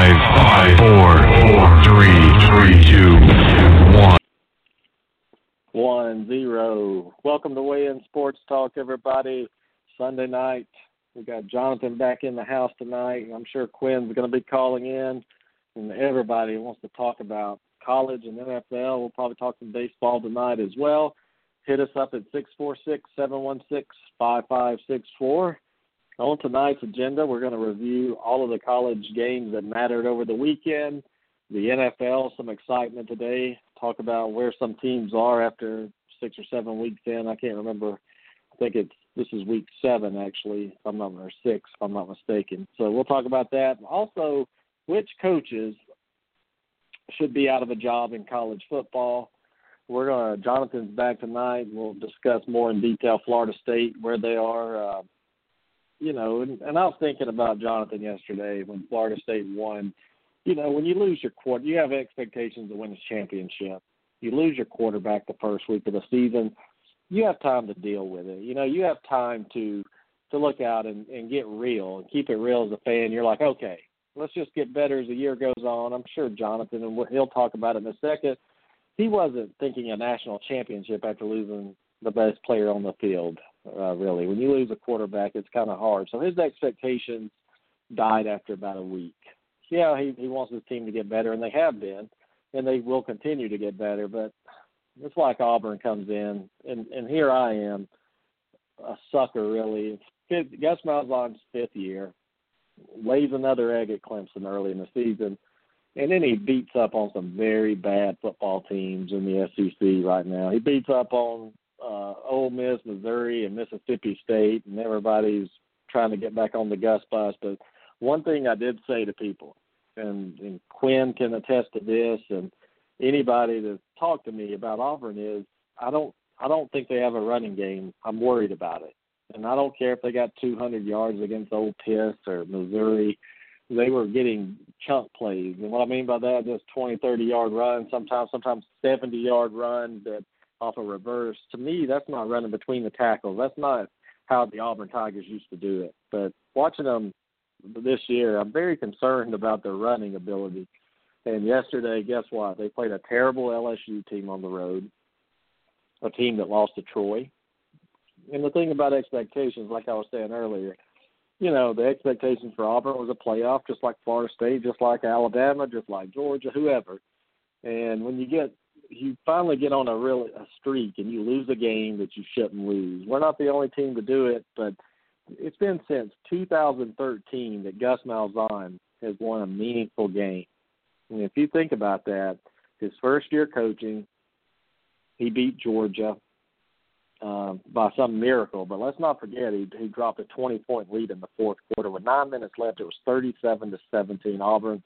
Five, five, four, four, three, three, two, one. One zero. Welcome to Weigh In Sports Talk, everybody. Sunday night. We got Jonathan back in the house tonight. I'm sure Quinn's going to be calling in, and everybody wants to talk about college and NFL. We'll probably talk some baseball tonight as well. Hit us up at six four six seven one six five five six four. On tonight's agenda, we're going to review all of the college games that mattered over the weekend. The NFL, some excitement today. Talk about where some teams are after six or seven weeks in. I can't remember. I think it's this is week seven actually, if I'm not or six, if I'm not mistaken. So we'll talk about that. Also, which coaches should be out of a job in college football. We're gonna Jonathan's back tonight. We'll discuss more in detail Florida State where they are. Uh, you know, and, and I was thinking about Jonathan yesterday when Florida State won. You know, when you lose your quarter, you have expectations to win a championship. You lose your quarterback the first week of the season. You have time to deal with it. You know, you have time to to look out and, and get real and keep it real as a fan. You're like, okay, let's just get better as the year goes on. I'm sure Jonathan, and he'll talk about it in a second. He wasn't thinking a national championship after losing the best player on the field uh, really. When you lose a quarterback, it's kind of hard. So his expectations died after about a week. Yeah, he he wants his team to get better, and they have been, and they will continue to get better. But it's like Auburn comes in, and and here I am, a sucker really. It's Gus Malzahn's fifth year, lays another egg at Clemson early in the season, and then he beats up on some very bad football teams in the SEC right now. He beats up on uh, Ole Miss, Missouri, and Mississippi State, and everybody's trying to get back on the Gus bus. But one thing I did say to people, and, and Quinn can attest to this, and anybody that talked to me about Auburn is, I don't, I don't think they have a running game. I'm worried about it, and I don't care if they got 200 yards against Ole Miss or Missouri. They were getting chunk plays, and what I mean by that, just 20, 30 yard runs, sometimes, sometimes 70 yard runs that off a reverse. To me, that's not running between the tackles. That's not how the Auburn Tigers used to do it. But watching them this year, I'm very concerned about their running ability. And yesterday, guess what? They played a terrible LSU team on the road, a team that lost to Troy. And the thing about expectations, like I was saying earlier, you know, the expectations for Auburn was a playoff, just like Florida State, just like Alabama, just like Georgia, whoever. And when you get you finally get on a real a streak and you lose a game that you shouldn't lose. We're not the only team to do it, but it's been since 2013 that Gus Malzahn has won a meaningful game. And if you think about that, his first year coaching, he beat Georgia uh, by some miracle. But let's not forget he he dropped a 20 point lead in the fourth quarter with nine minutes left. It was 37 to 17. Auburn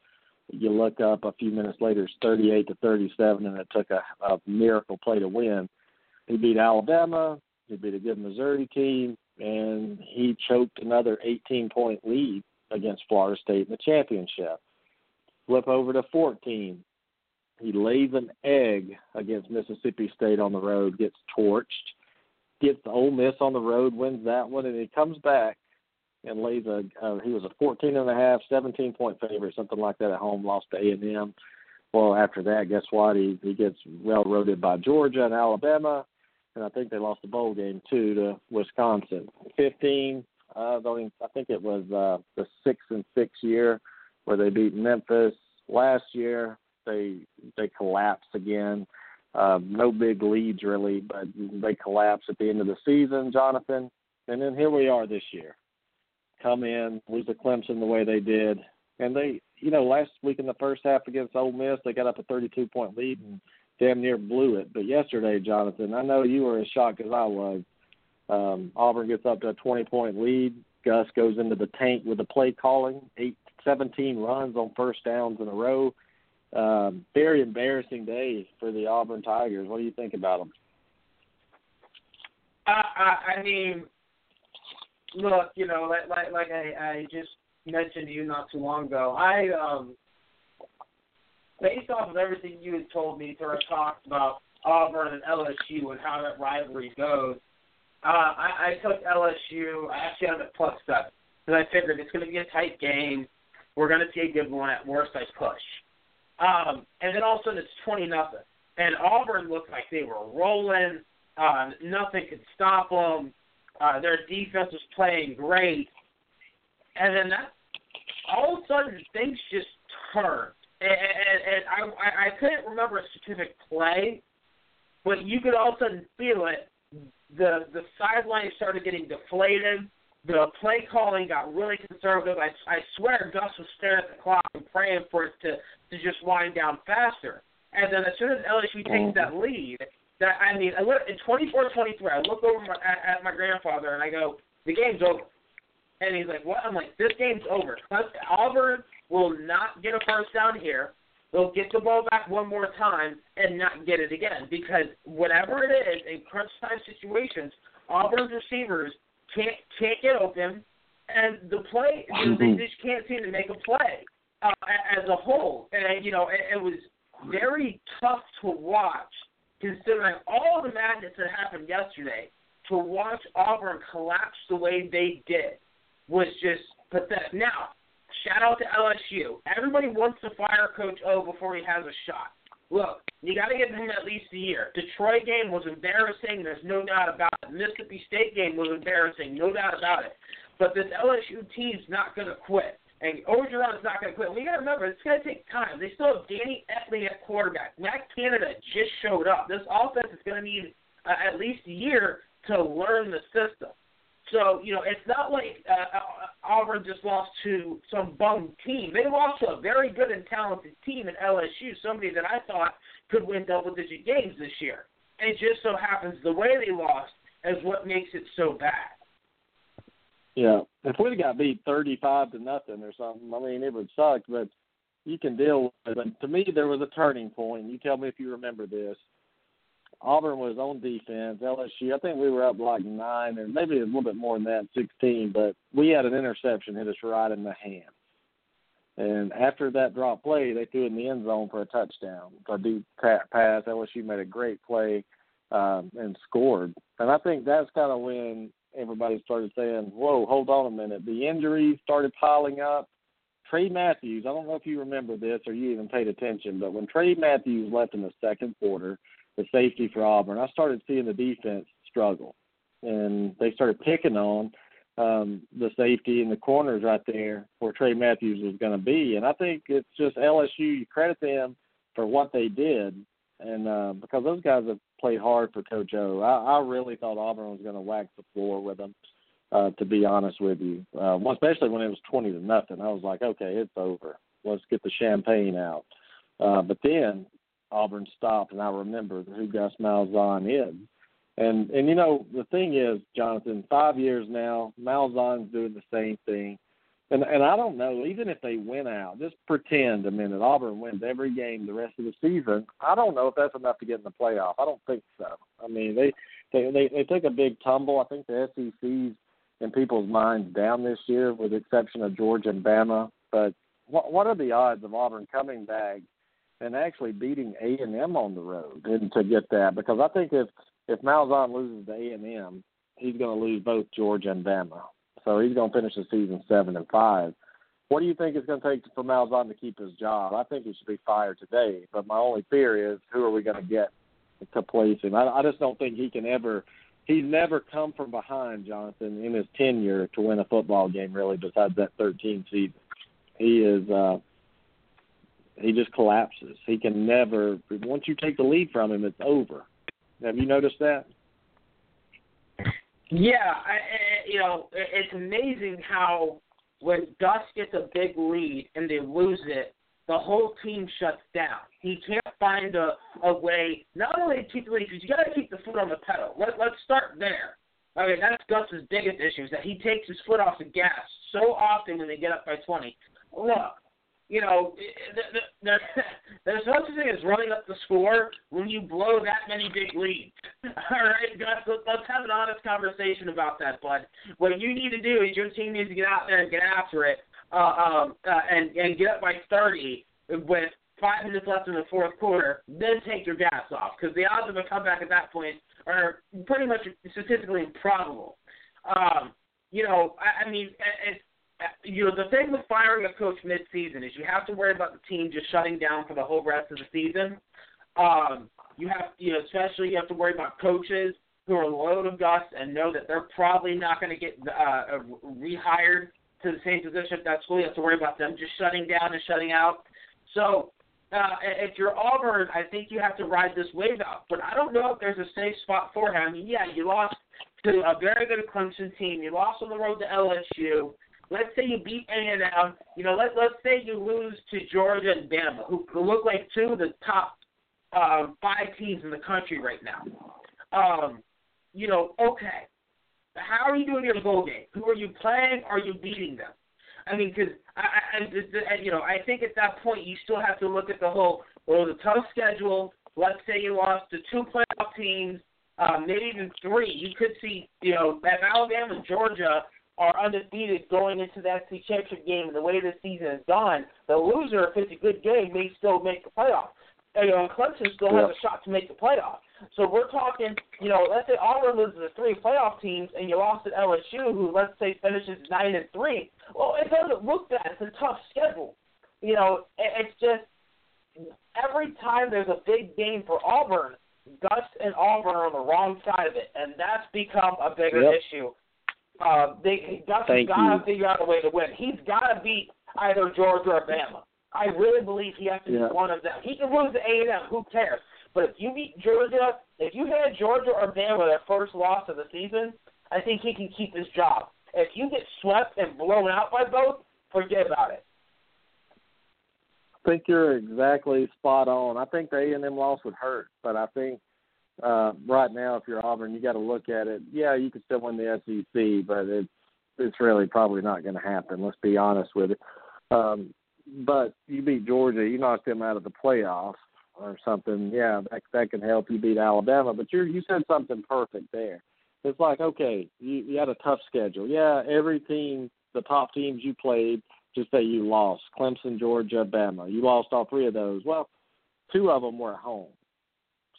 you look up a few minutes later, it's 38 to 37, and it took a, a miracle play to win. He beat Alabama. He beat a good Missouri team, and he choked another 18 point lead against Florida State in the championship. Flip over to 14. He lays an egg against Mississippi State on the road, gets torched, gets Ole Miss on the road, wins that one, and he comes back and lays a uh, he was a 14 and a half, 17 point favorite, something like that at home. Lost to A and M. Well, after that, guess what? He he gets railroaded by Georgia and Alabama, and I think they lost the bowl game too to Wisconsin. 15. Uh, I think it was uh, the six and six year where they beat Memphis. Last year, they they collapsed again. Uh, no big leads really, but they collapsed at the end of the season, Jonathan. And then here we are this year come in, lose to Clemson the way they did. And they, you know, last week in the first half against Ole Miss, they got up a 32 point lead and damn near blew it. But yesterday, Jonathan, I know you were as shocked as I was. Um, Auburn gets up to a 20 point lead. Gus goes into the tank with the play calling, eight, 17 runs on first downs in a row. Um, very embarrassing day for the Auburn Tigers. What do you think about them? Uh, I, I mean, look, you know, like like, like I, I just mentioned to you not too long ago, I um based off of everything you had told me through our talks about Auburn and LSU and how that rivalry goes, uh, I, I took LSU. I actually had it plus seven because I figured it's going to be a tight game. we're going to see a good one. At worst, I push. Um, and then all of a sudden it's twenty nothing, and Auburn looked like they were rolling. Uh, nothing could stop them. Uh, their defense was playing great, and then that all of a sudden things just turned. And, and, and I, I couldn't remember a specific play, but you could all of a sudden feel it. The the sideline started getting deflated. The play calling got really conservative. I, I swear Gus was staring at the clock and praying for it to to just wind down faster. And then as soon as LSU takes that lead, that I mean, I look in 24-23. I look over my, at, at my grandfather and I go, "The game's over." And he's like, "What?" I'm like, "This game's over. Auburn will not get a first down here. They'll get the ball back one more time and not get it again because whatever it is in crunch time situations, Auburn's receivers can't can't get open, and the play you know, they mm-hmm. just can't seem to make a play uh, as a whole. And you know, it, it was very tough to watch considering all the madness that happened yesterday. To watch Auburn collapse the way they did was just pathetic. Now, shout out to LSU. Everybody wants to fire Coach O before he has a shot. Look, you got to give him at least a year. Detroit game was embarrassing. There's no doubt about it. Mississippi State game was embarrassing. No doubt about it. But this LSU team's not going to quit. And Orgeron's not going to quit. We got to remember, it's going to take time. They still have Danny Etling at quarterback. Matt Canada just showed up. This offense is going to need uh, at least a year to learn the system. So, you know, it's not like uh, uh Auburn just lost to some bum team. They lost to a very good and talented team in LSU, somebody that I thought could win double digit games this year. And it just so happens the way they lost is what makes it so bad. Yeah, if we'd have got beat thirty-five to nothing or something, I mean, it would suck. But you can deal with it. But to me, there was a turning point. You tell me if you remember this. Auburn was on defense. LSU, I think we were up like nine, or maybe a little bit more than that, sixteen. But we had an interception hit us right in the hand. And after that drop play, they threw in the end zone for a touchdown. A deep pass. LSU made a great play um, and scored. And I think that's kind of when everybody started saying, "Whoa, hold on a minute." The injuries started piling up. Tray Matthews, I don't know if you remember this or you even paid attention, but when Tray Matthews left in the second quarter, the safety for Auburn, I started seeing the defense struggle, and they started picking on um, the safety and the corners right there where Tray Matthews was going to be. And I think it's just LSU. You credit them for what they did, and uh, because those guys have played hard for Coach O. I, I really thought Auburn was going to wax the floor with them. Uh, to be honest with you, uh, especially when it was twenty to nothing, I was like, okay, it's over. Let's get the champagne out. Uh, but then Auburn stopped, and I remember who Gus Malzahn is. And and you know the thing is, Jonathan, five years now, Malzahn's doing the same thing. And and I don't know, even if they win out, just pretend a minute Auburn wins every game the rest of the season. I don't know if that's enough to get in the playoff. I don't think so. I mean, they they they, they took a big tumble. I think the SEC's in people's minds down this year, with the exception of Georgia and Bama. But what what are the odds of Auburn coming back and actually beating A and M on the road and to get that? Because I think if if Malzahn loses to A and M, he's going to lose both Georgia and Bama so he's going to finish the season seven and five. What do you think it's going to take for Malzahn to keep his job? I think he should be fired today. But my only fear is who are we going to get to place him? I, I just don't think he can ever. He's never come from behind, Jonathan, in his tenure to win a football game. Really, besides that 13 season, he is. uh he just collapses. He can never. Once you take the lead from him, it's over. Have you noticed that? Yeah, I, I, you know, it's amazing how when Gus gets a big lead and they lose it, the whole team shuts down. He can't find a a way not only to keep the lead, because you got to keep the foot on the pedal. Let Let's start there. I mean, that's Gus's biggest issue is that he takes his foot off the gas so often when they get up by 20. Look, you know, there, there's no such thing as running up the score when you blow that many big leads. All right, Gus, let's have an honest conversation about that, bud. What you need to do is your team needs to get out there and get after it, uh, um, uh, and and get up by 30 with five minutes left in the fourth quarter. Then take your gas off because the odds of a comeback at that point are pretty much statistically improbable. Um, you know, I, I mean, it's you know, the thing with firing a coach mid-season is you have to worry about the team just shutting down for the whole rest of the season. Um, you have, you know, especially you have to worry about coaches who are loyal to Gus and know that they're probably not going to get uh, rehired to the same position at that school. You have to worry about them just shutting down and shutting out. So uh, if you're Auburn, I think you have to ride this wave out. But I don't know if there's a safe spot for him. Yeah, you lost to a very good Clemson team. You lost on the road to LSU. Let's say you beat A&M. You know, let let's say you lose to Georgia and Bama, who, look like two of the top um, five teams in the country right now. Um, you know, okay, how are you doing your bowl game? Who are you playing? Are you beating them? I mean, because I, I, you know, I think at that point you still have to look at the whole. Well, the tough schedule. Let's say you lost to two playoff teams, um, maybe even three. You could see, you know, that Alabama Georgia are undefeated going into that SEC championship game. And the way this season is gone, the loser, if it's a good game, may still make the playoff. And, you know, Clemson still yeah. has a shot to make the playoff. So we're talking, you know, let's say Auburn loses to three playoff teams, and you lost to LSU, who let's say finishes nine and three. Well, it doesn't look bad. It's a tough schedule. You know, it's just every time there's a big game for Auburn, Gus and Auburn are on the wrong side of it, and that's become a bigger yep. issue. Uh, they has got to figure out a way to win. He's got to beat either Georgia or Bama. I really believe he has to yeah. be one of them. He can lose to A and M. Who cares? But if you beat Georgia, if you had Georgia or Bama their first loss of the season, I think he can keep his job. If you get swept and blown out by both, forget about it. I think you're exactly spot on. I think the A and M loss would hurt, but I think uh, right now, if you're Auburn, you got to look at it. Yeah, you could still win the SEC, but it's it's really probably not going to happen. Let's be honest with it. Um, but you beat Georgia, you knocked them out of the playoffs or something, yeah, that that can help you beat Alabama. But you you said something perfect there. It's like okay, you, you had a tough schedule. Yeah, every team, the top teams you played, just say you lost. Clemson, Georgia, Bama. You lost all three of those. Well, two of them were at home.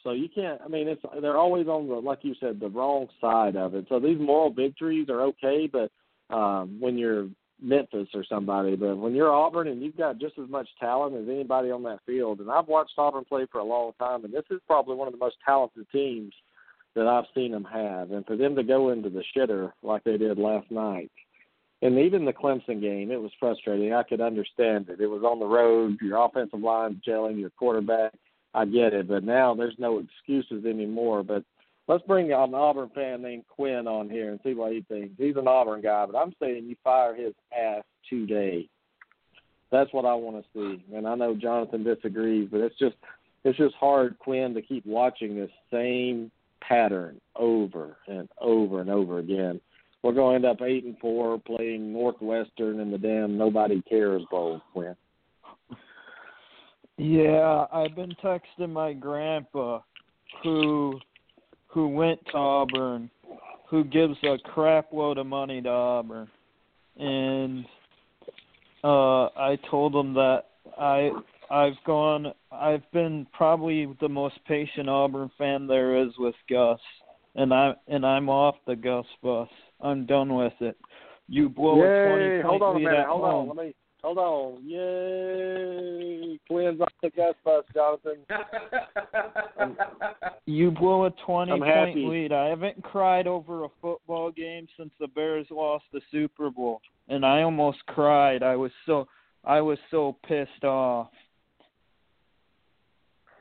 So you can't. I mean, it's they're always on the like you said the wrong side of it. So these moral victories are okay, but um, when you're Memphis or somebody. But when you're Auburn and you've got just as much talent as anybody on that field, and I've watched Auburn play for a long time, and this is probably one of the most talented teams that I've seen them have. And for them to go into the shitter like they did last night, and even the Clemson game, it was frustrating. I could understand it. It was on the road. Your offensive line's gelling. Your quarterback. I get it, but now there's no excuses anymore. But let's bring an Auburn fan named Quinn on here and see what he thinks. He's an Auburn guy, but I'm saying you fire his ass today. That's what I want to see. And I know Jonathan disagrees, but it's just it's just hard, Quinn, to keep watching this same pattern over and over and over again. We're going to end up eight and four playing Northwestern in the damn nobody cares bowl, Quinn. Yeah, I've been texting my grandpa who who went to Auburn, who gives a crap load of money to Auburn, and uh, I told him that I I've gone I've been probably the most patient Auburn fan there is with Gus, and I and I'm off the Gus bus. I'm done with it. You blow Yay, a twenty point hold on a minute, hold home. on, let me hold on. Yay! Quinn's off the Gus bus, Jonathan. You blew a 20 I'm point happy. lead. I haven't cried over a football game since the Bears lost the Super Bowl, and I almost cried. I was so I was so pissed off.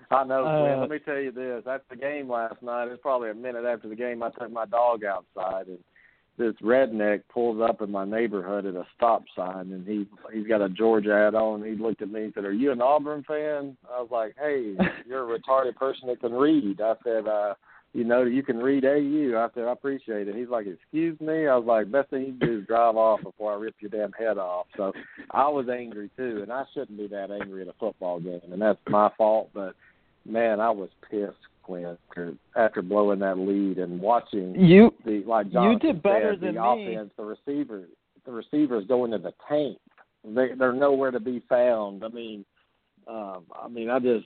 I know, Quinn. Uh, Let me tell you this. After the game last night, it was probably a minute after the game, I took my dog outside, and this redneck pulls up in my neighborhood at a stop sign, and he he's got a Georgia hat on. He looked at me and said, "Are you an Auburn fan?" I was like, "Hey, you're a retarded person that can read." I said, uh, "You know, you can read AU." I said, "I appreciate it." He's like, "Excuse me." I was like, "Best thing you can do is drive off before I rip your damn head off." So I was angry too, and I shouldn't be that angry at a football game, and that's my fault. But man, I was pissed, After, after blowing that lead and watching You the like You did better said, than the me. offense, the receiver, the receivers going to the tank. They they're nowhere to be found. I mean, um, I mean, I just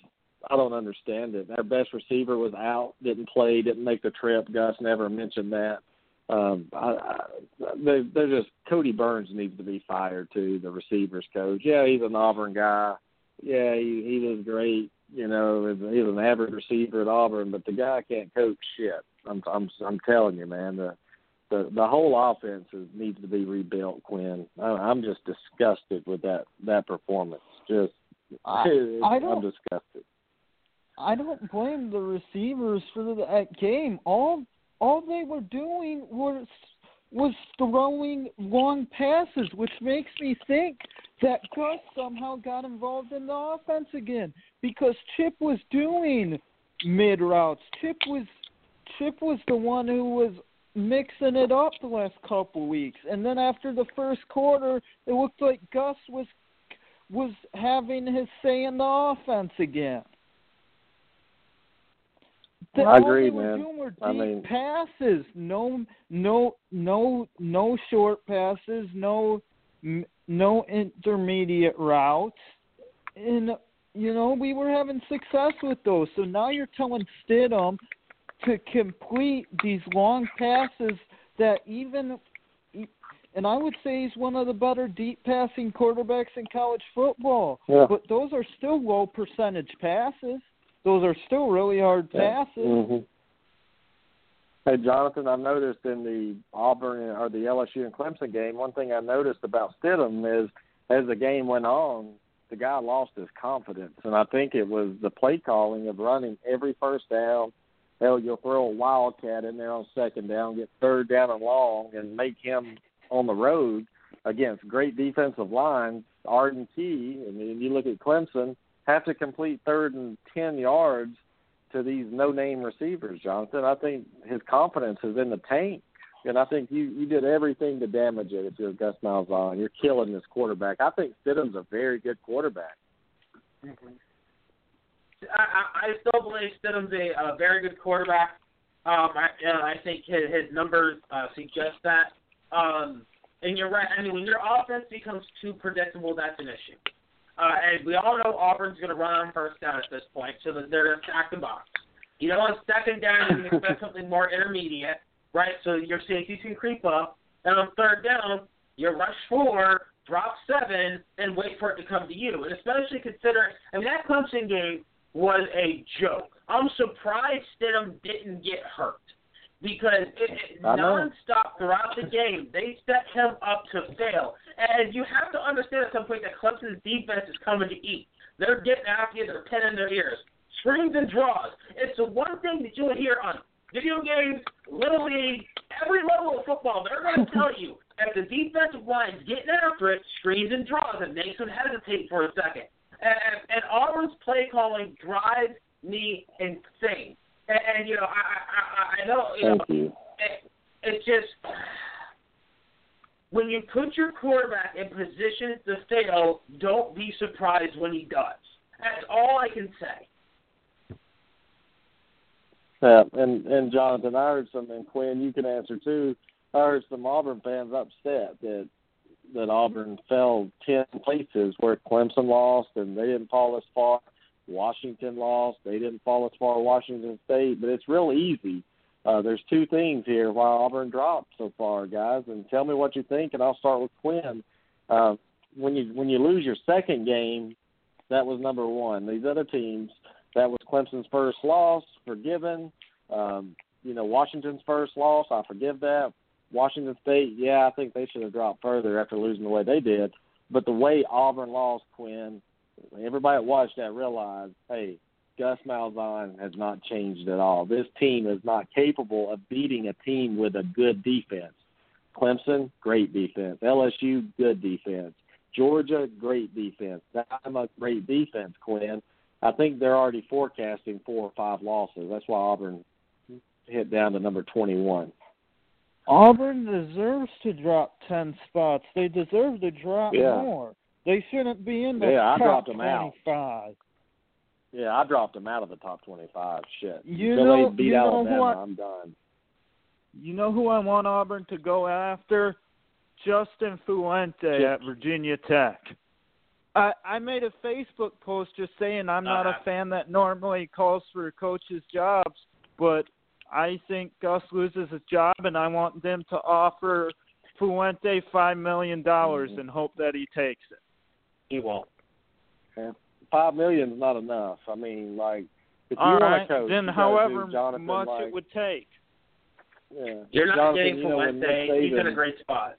I don't understand it. Our best receiver was out, didn't play, didn't make the trip. Gus never mentioned that. Um, I, I, they, they're just Kodi Burns needs to be fired too. The receivers coach. Yeah, he's an Auburn guy. Yeah, he he was great. You know, he's an average receiver at Auburn, but the guy can't coach shit. I'm I'm I'm telling you, man. The the the whole offense is, needs to be rebuilt. Quinn, I, I'm just disgusted with that that performance. Just I, I don't, I'm disgusted. I don't blame the receivers for that game. All all they were doing was was throwing long passes, which makes me think that Gus somehow got involved in the offense again because Chip was doing mid routes. Chip was Chip was the one who was mixing it up the last couple weeks, and then after the first quarter, it looked like Gus was was having his say in the offense again. The, I agree, man. Were doing were deep I mean, passes. No, no, no, no short passes. No, no intermediate routes. And you know we were having success with those. So now you're telling Stidham to complete these long passes that even and I would say he's one of the better deep passing quarterbacks in college football. Yeah. But those are still low percentage passes. Those are still really hard Yeah. passes. hmm Hey, Jonathan, I noticed in the Auburn or the LSU and Clemson game, one thing I noticed about Stidham is as the game went on, the guy lost his confidence, and I think it was the play calling of running every first down. Hell, you'll throw a wildcat in there on second down, get third down and long, and make him on the road against great defensive lines. Arden Key, and then you look at Clemson, have to complete third and ten yards to these no-name receivers, Jonathan. I think his confidence is in the tank, and I think you you did everything to damage it. If you're Gus Malzahn, you're killing this quarterback. I think Stidham's a very good quarterback. I, I I still believe Stidham's a, a very good quarterback. Um, I, uh, I think his, his numbers uh, suggest that. Um, and you're right. I mean, when your offense becomes too predictable, that's an issue. Uh, and we all know Auburn's going to run on first down at this point, so they're going to stack the box. You know, on second down, you can expect something more intermediate, right? So your safeties can creep up. And on third down, you rush four, drop seven, and wait for it to come to you. And especially considering, I mean, that Clemson game was a joke. I'm surprised Stidham didn't get hurt because it, it I know. nonstop throughout the game, they set him up to fail. And you have to understand at some point that Clemson's defense is coming to eat. They're getting after you. They're pinning their ears. Screens and draws. It's the one thing that you'll hear on video games, Little League, every level of football. They're going to tell you if the defensive line's getting after it, screens and draws, and makes them hesitate for a second. And, and Auburn's play calling drives me insane. And, and you know, I, I, I I know, you know, Thank you. it, it's just when you put your quarterback in position to fail, don't be surprised when he does. That's all I can say. Yeah, and and Jonathan, I heard some, and Quinn, you can answer too. I heard some Auburn fans upset that that Auburn fell ten places where Clemson lost and they didn't fall as far. Washington lost, they didn't fall as far. As Washington State, but it's real easy. Uh, there's two things here why Auburn dropped so far, guys, and tell me what you think. And I'll start with Quinn. Uh, when you when you lose your second game, that was number one. These other teams, that was Clemson's first loss, forgiven. Um, you know, Washington's first loss, I forgive that. Washington State, yeah, I think they should have dropped further after losing the way they did. But the way Auburn lost, Quinn, everybody that watched that realized, hey, Gus Malzahn has not changed at all. This team is not capable of beating a team with a good defense. Clemson, great defense. LSU, good defense. Georgia, great defense. Bama, great defense, Quinn. I think they're already forecasting four or five losses. That's why Auburn hit down to number 21. Auburn deserves to drop ten spots. They deserve to drop Yeah. more. They shouldn't be in the Yeah, I top dropped them out. twenty-five. Yeah, I dropped them out of the top 25. Shit. You Until know- they beat you know who Alabama, I- I'm done. You know who I want Auburn to go after? Justin Fuente at Virginia Tech. I I made a Facebook post just saying I'm not Uh-huh. a fan that normally calls for coaches' jobs, but I think Gus loses his job, and I want them to offer Fuente five million dollars Mhm. and hope that he takes it. He won't. Five million's not enough. I mean, like if you All want to coach, then however Jonathan, much like, it would take. Yeah. You're not Jonathan, getting you know, when Fuente. He's in a great spot.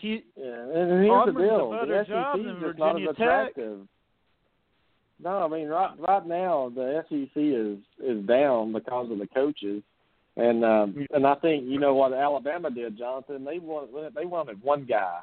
He Yeah, and here's Auburn's the a deal: better the job SEC than is just not Virginia as Tech. No, I mean right right now the SEC is is down because of the coaches, and um, and I think you know what Alabama did, Jonathan. They wanted they wanted one guy,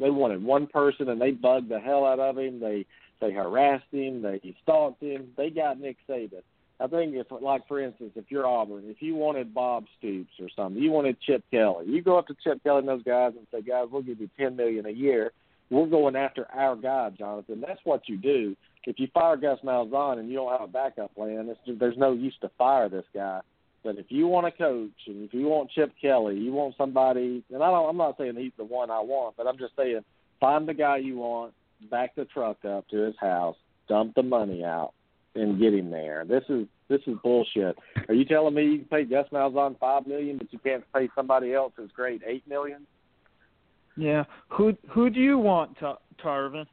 they wanted one person, and they bugged the hell out of him. They they harassed him, they stalked him. They got Nick Saban. I think if, like for instance, if you're Auburn, if you wanted Bob Stoops or something, you wanted Chip Kelly, you go up to Chip Kelly and those guys and say, guys, we'll give you ten million a year. We're going after our guy, Jonathan. That's what you do. If you fire Gus Malzahn and you don't have a backup plan, it's there's no use to fire this guy. But if you want a coach and if you want Chip Kelly, you want somebody, and I don't, I'm not saying he's the one I want, but I'm just saying find the guy you want, back the truck up to his house, dump the money out, and get him there. This is this is bullshit. Are you telling me you can pay Gus Malzahn five million, but you can't pay somebody else who's great eight million? yeah. Who who do you want, Ta- Tarvin?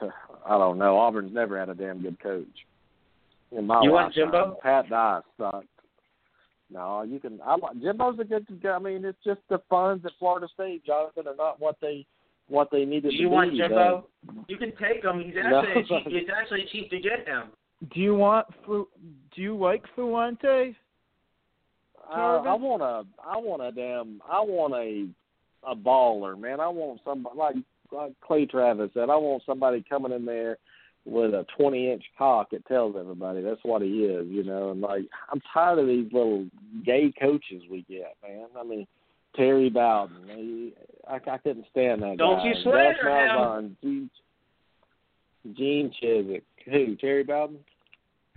I don't know. Auburn's never had a damn good coach. In my You want lifetime. Jimbo? Pat Dye sucked. No, you can. I like Jimbo's a good. Guy, I mean, it's just the funds at Florida State, Jonathan, are not what they what they needed Do to you want be. Jimbo? You can take him. He's No. actually cheap. It's actually cheap to get him. Do you want Fu? Do you like Fuente? Uh, I want a, I want a damn, I want a, a baller, man. I want somebody like, like Clay Travis said. I want somebody coming in there with a twenty-inch cock it tells everybody that's what he is, you know. And like, I'm tired of these little gay coaches we get, man. I mean, Terry Bowden, he, I, I couldn't stand that Don't guy. you Gus slander him. Gene, Gene Chizik, who? Terry Bowden?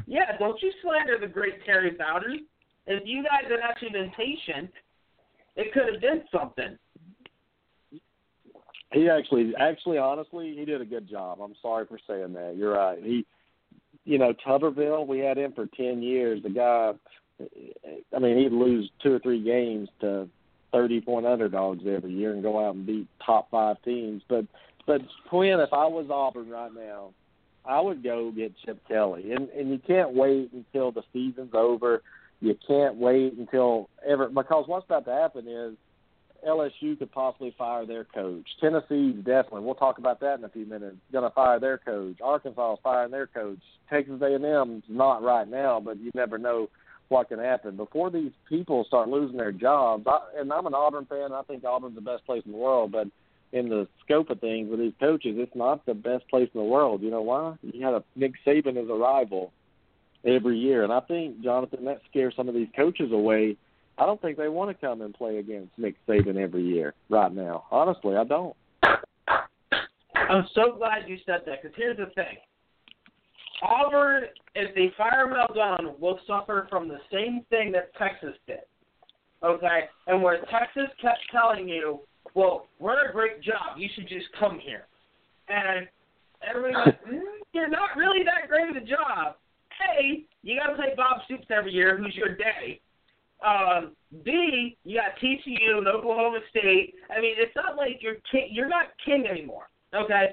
Yeah, don't you slander the great Terry Bowden. If you guys had actually been patient, it could have been something. He actually, actually, honestly, he did a good job. I'm sorry for saying that. You're right. He, you know, Tuberville, we had him for ten years. The guy, I mean, he'd lose two or three games to thirty point underdogs every year and go out and beat top five teams. But, but Quinn, if I was Auburn right now, I would go get Chip Kelly, and and you can't wait until the season's over. You can't wait until ever because what's about to happen is LSU could possibly fire their coach. Tennessee's definitely. We'll talk about that in a few minutes. Going to fire their coach. Arkansas is firing their coach. Texas A&M's not right now, but you never know what can happen before these people start losing their jobs. I, and I'm an Auburn fan. I think Auburn's the best place in the world, but in the scope of things with these coaches, it's not the best place in the world. You know why? You had a Nick Saban as a rival every year, and I think Jonathan that scares some of these coaches away. I don't think they want to come and play against Nick Saban every year right now. Honestly, I don't. I'm so glad you said that because here's the thing. Auburn, if they fire Malzahn, will suffer from the same thing that Texas did. Okay? And where Texas kept telling you, well, we're a great job. You should just come here. And everybody's like, mm, you're not really that great of a job. A, you got to play Bob Stoops every year, who's your day. Um, B, you got TCU and Oklahoma State. I mean, it's not like you're king, you're not king anymore. Okay.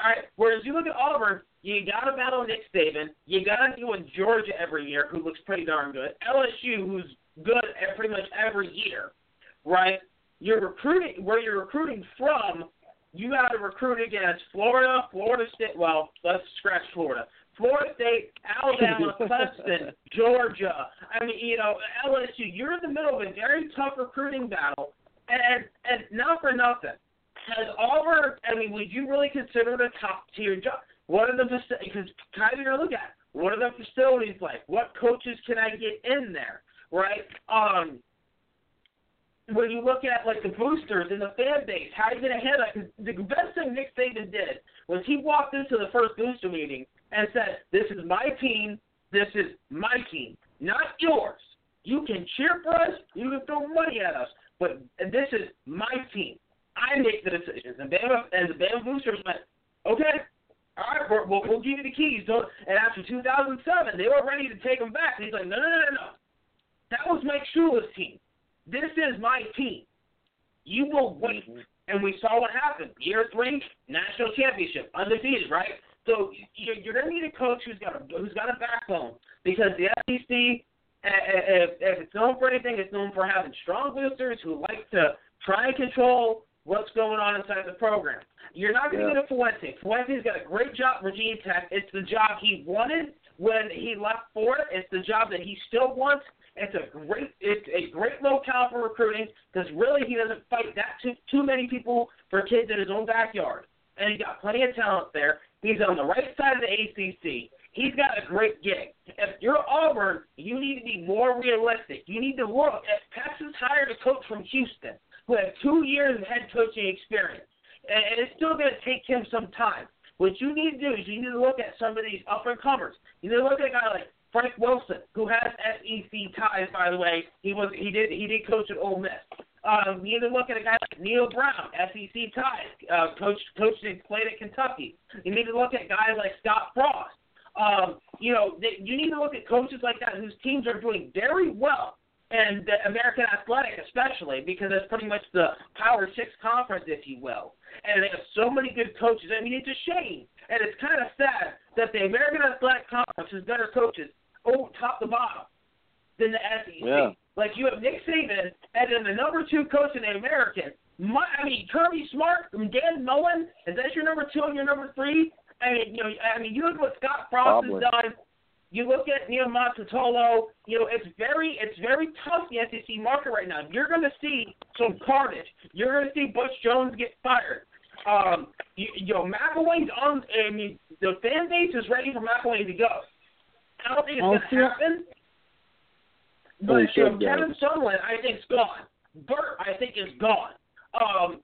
All right. Whereas you look at Auburn, you got to battle Nick Saban. You got to deal with Georgia every year, who looks pretty darn good. LSU, who's good at pretty much every year, right? You're recruiting where you're recruiting from. You got to recruit against Florida, Florida State. Well, let's scratch Florida. Florida State, Alabama, Clemson, Georgia. I mean, you know, LSU. You're in the middle of a very tough recruiting battle, and and not for nothing. Has Auburn? I mean, would you really consider it a top tier job? What are the because kind of you're looking at what are the facilities like? What coaches can I get in there? Right? Um, when you look at like the boosters and the fan base, how are you gonna handle it? The best thing Nick Saban did was he walked into the first booster meeting and said, "This is my team. This is my team, not yours. You can cheer for us. You can throw money at us, but this is my team. I make the decisions." And Bama and the Bama boosters went, "Okay, all right, we're, we'll, we'll give you the keys. Don't, and after 2007, they were ready to take him back. And he's like, no, no, no, no, no. That was Mike Shula's team. This is my team. You will wait. Mhm. And we saw what happened. Year three, national championship, undefeated, right? So you're, you're going to need a coach who's got a who's got a backbone because the SEC, eh, eh, if, if it's known for anything, it's known for having strong boosters who like to try and control what's going on inside the program. You're not going to Yeah. get a Fuente. Fuente's got a great job at Virginia Tech. It's the job he wanted when he left for it. It's the job that he still wants. It's a great it's a great locale for recruiting because really he doesn't fight that too too many people for kids in his own backyard. And he's got plenty of talent there. He's on the right side of the ACC. He's got a great gig. If you're Auburn, you need to be more realistic. You need to look at Texas hired a coach from Houston who had two years of head coaching experience, and it's still going to take him some time. What you need to do is you need to look at some of these up and comers. You need to look at a guy like Frank Wilson, who has SEC ties, by the way. He was he did he did coach at Ole Miss. Um, you need to look at a guy like Neil Brown, SEC ties, uh, coach coached and played at Kentucky. You need to look at guys like Scott Frost. Um, you know, th- you need to look at coaches like that whose teams are doing very well, and the American Athletic especially because that's pretty much the Power Six conference, if you will. And they have so many good coaches. I mean, it's a shame, and it's kind of sad that the American Athletic Conference has better coaches, oh, top to bottom, than the SEC. Yeah. Like you have Nick Saban, and then the number two coach in the American. My, I mean, Kirby Smart Dan Mullen. Is that your number two and your number three? I mean, you know, I mean, you look what Scott Frost Probably. has done. You look at Neil Montatolo. You know, it's very, it's very tough the SEC market right now. You're going to see some carnage. You're going to see Butch Jones get fired. Um, you, you know, McElwain's on. I mean, the fan base is ready for McElwain to go. I don't think it's going to Also- happen. But you know. Kevin Sutherland, I think, is gone. Burt, I think, is gone. Um,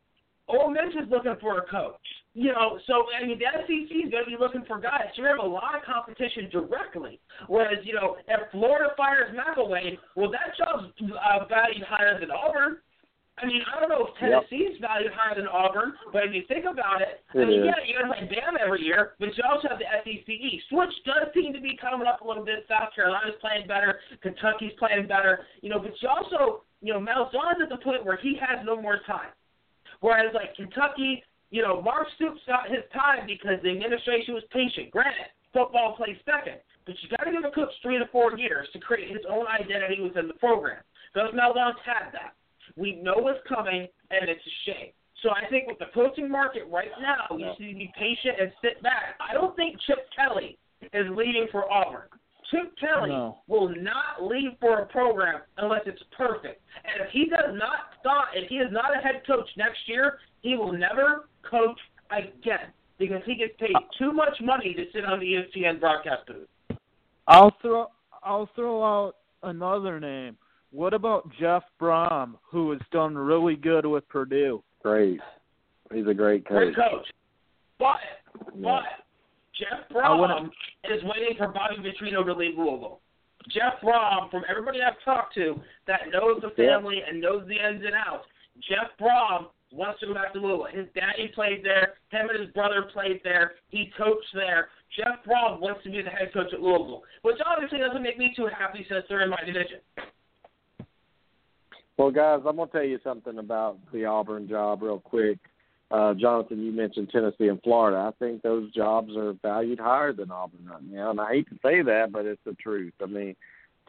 Ole Miss is looking for a coach. You know, so I mean, the SEC is going to be looking for guys. You're going to have a lot of competition directly. Whereas, you know, if Florida fires McElwain, well, that job's uh, valued higher than Auburn. I mean, I don't know if Yep. Tennessee's valued higher than Auburn, but if you think about it, I It mean, is. yeah, you're going to play Bama every year, but you also have the SEC East, which does seem to be coming up a little bit. South Carolina's playing better, Kentucky's playing better, you know, but you also, you know, Malzahn's at the point where he has no more time. Whereas, like, Kentucky, you know, Mark Stoops got his time because the administration was patient. Granted, football plays second, but you got to give a coach three to four years to create his own identity within the program. Those Malzahn's had that. We know what's coming, and it's a shame. So I think with the coaching market right now, you Yeah. just need to be patient and sit back. I don't think Chip Kelly is leaving for Auburn. Chip Kelly No. will not leave for a program unless it's perfect. And if he does not start, if he is not a head coach next year, he will never coach again because he gets paid too much money to sit on the ESPN broadcast booth. I'll throw I'll throw out another name. What about Jeff Brohm, who has done really good with Purdue? Great. He's a great coach. Great coach. coach. But Yeah. But Jeff I Brohm wanna- is waiting for Bobby Petrino to leave Louisville. Jeff Brohm, from everybody I've talked to that knows the Yeah. family and knows the ins and outs, Jeff Brohm wants to go back to Louisville. His daddy played there. Him and his brother played there. He coached there. Jeff Brohm wants to be the head coach at Louisville, which obviously doesn't make me too happy since they're in my division. Well, guys, I'm gonna tell you something about the Auburn job real quick. Uh, Jonathan, you mentioned Tennessee and Florida. I think those jobs are valued higher than Auburn right now, and I hate to say that, but it's the truth. I mean,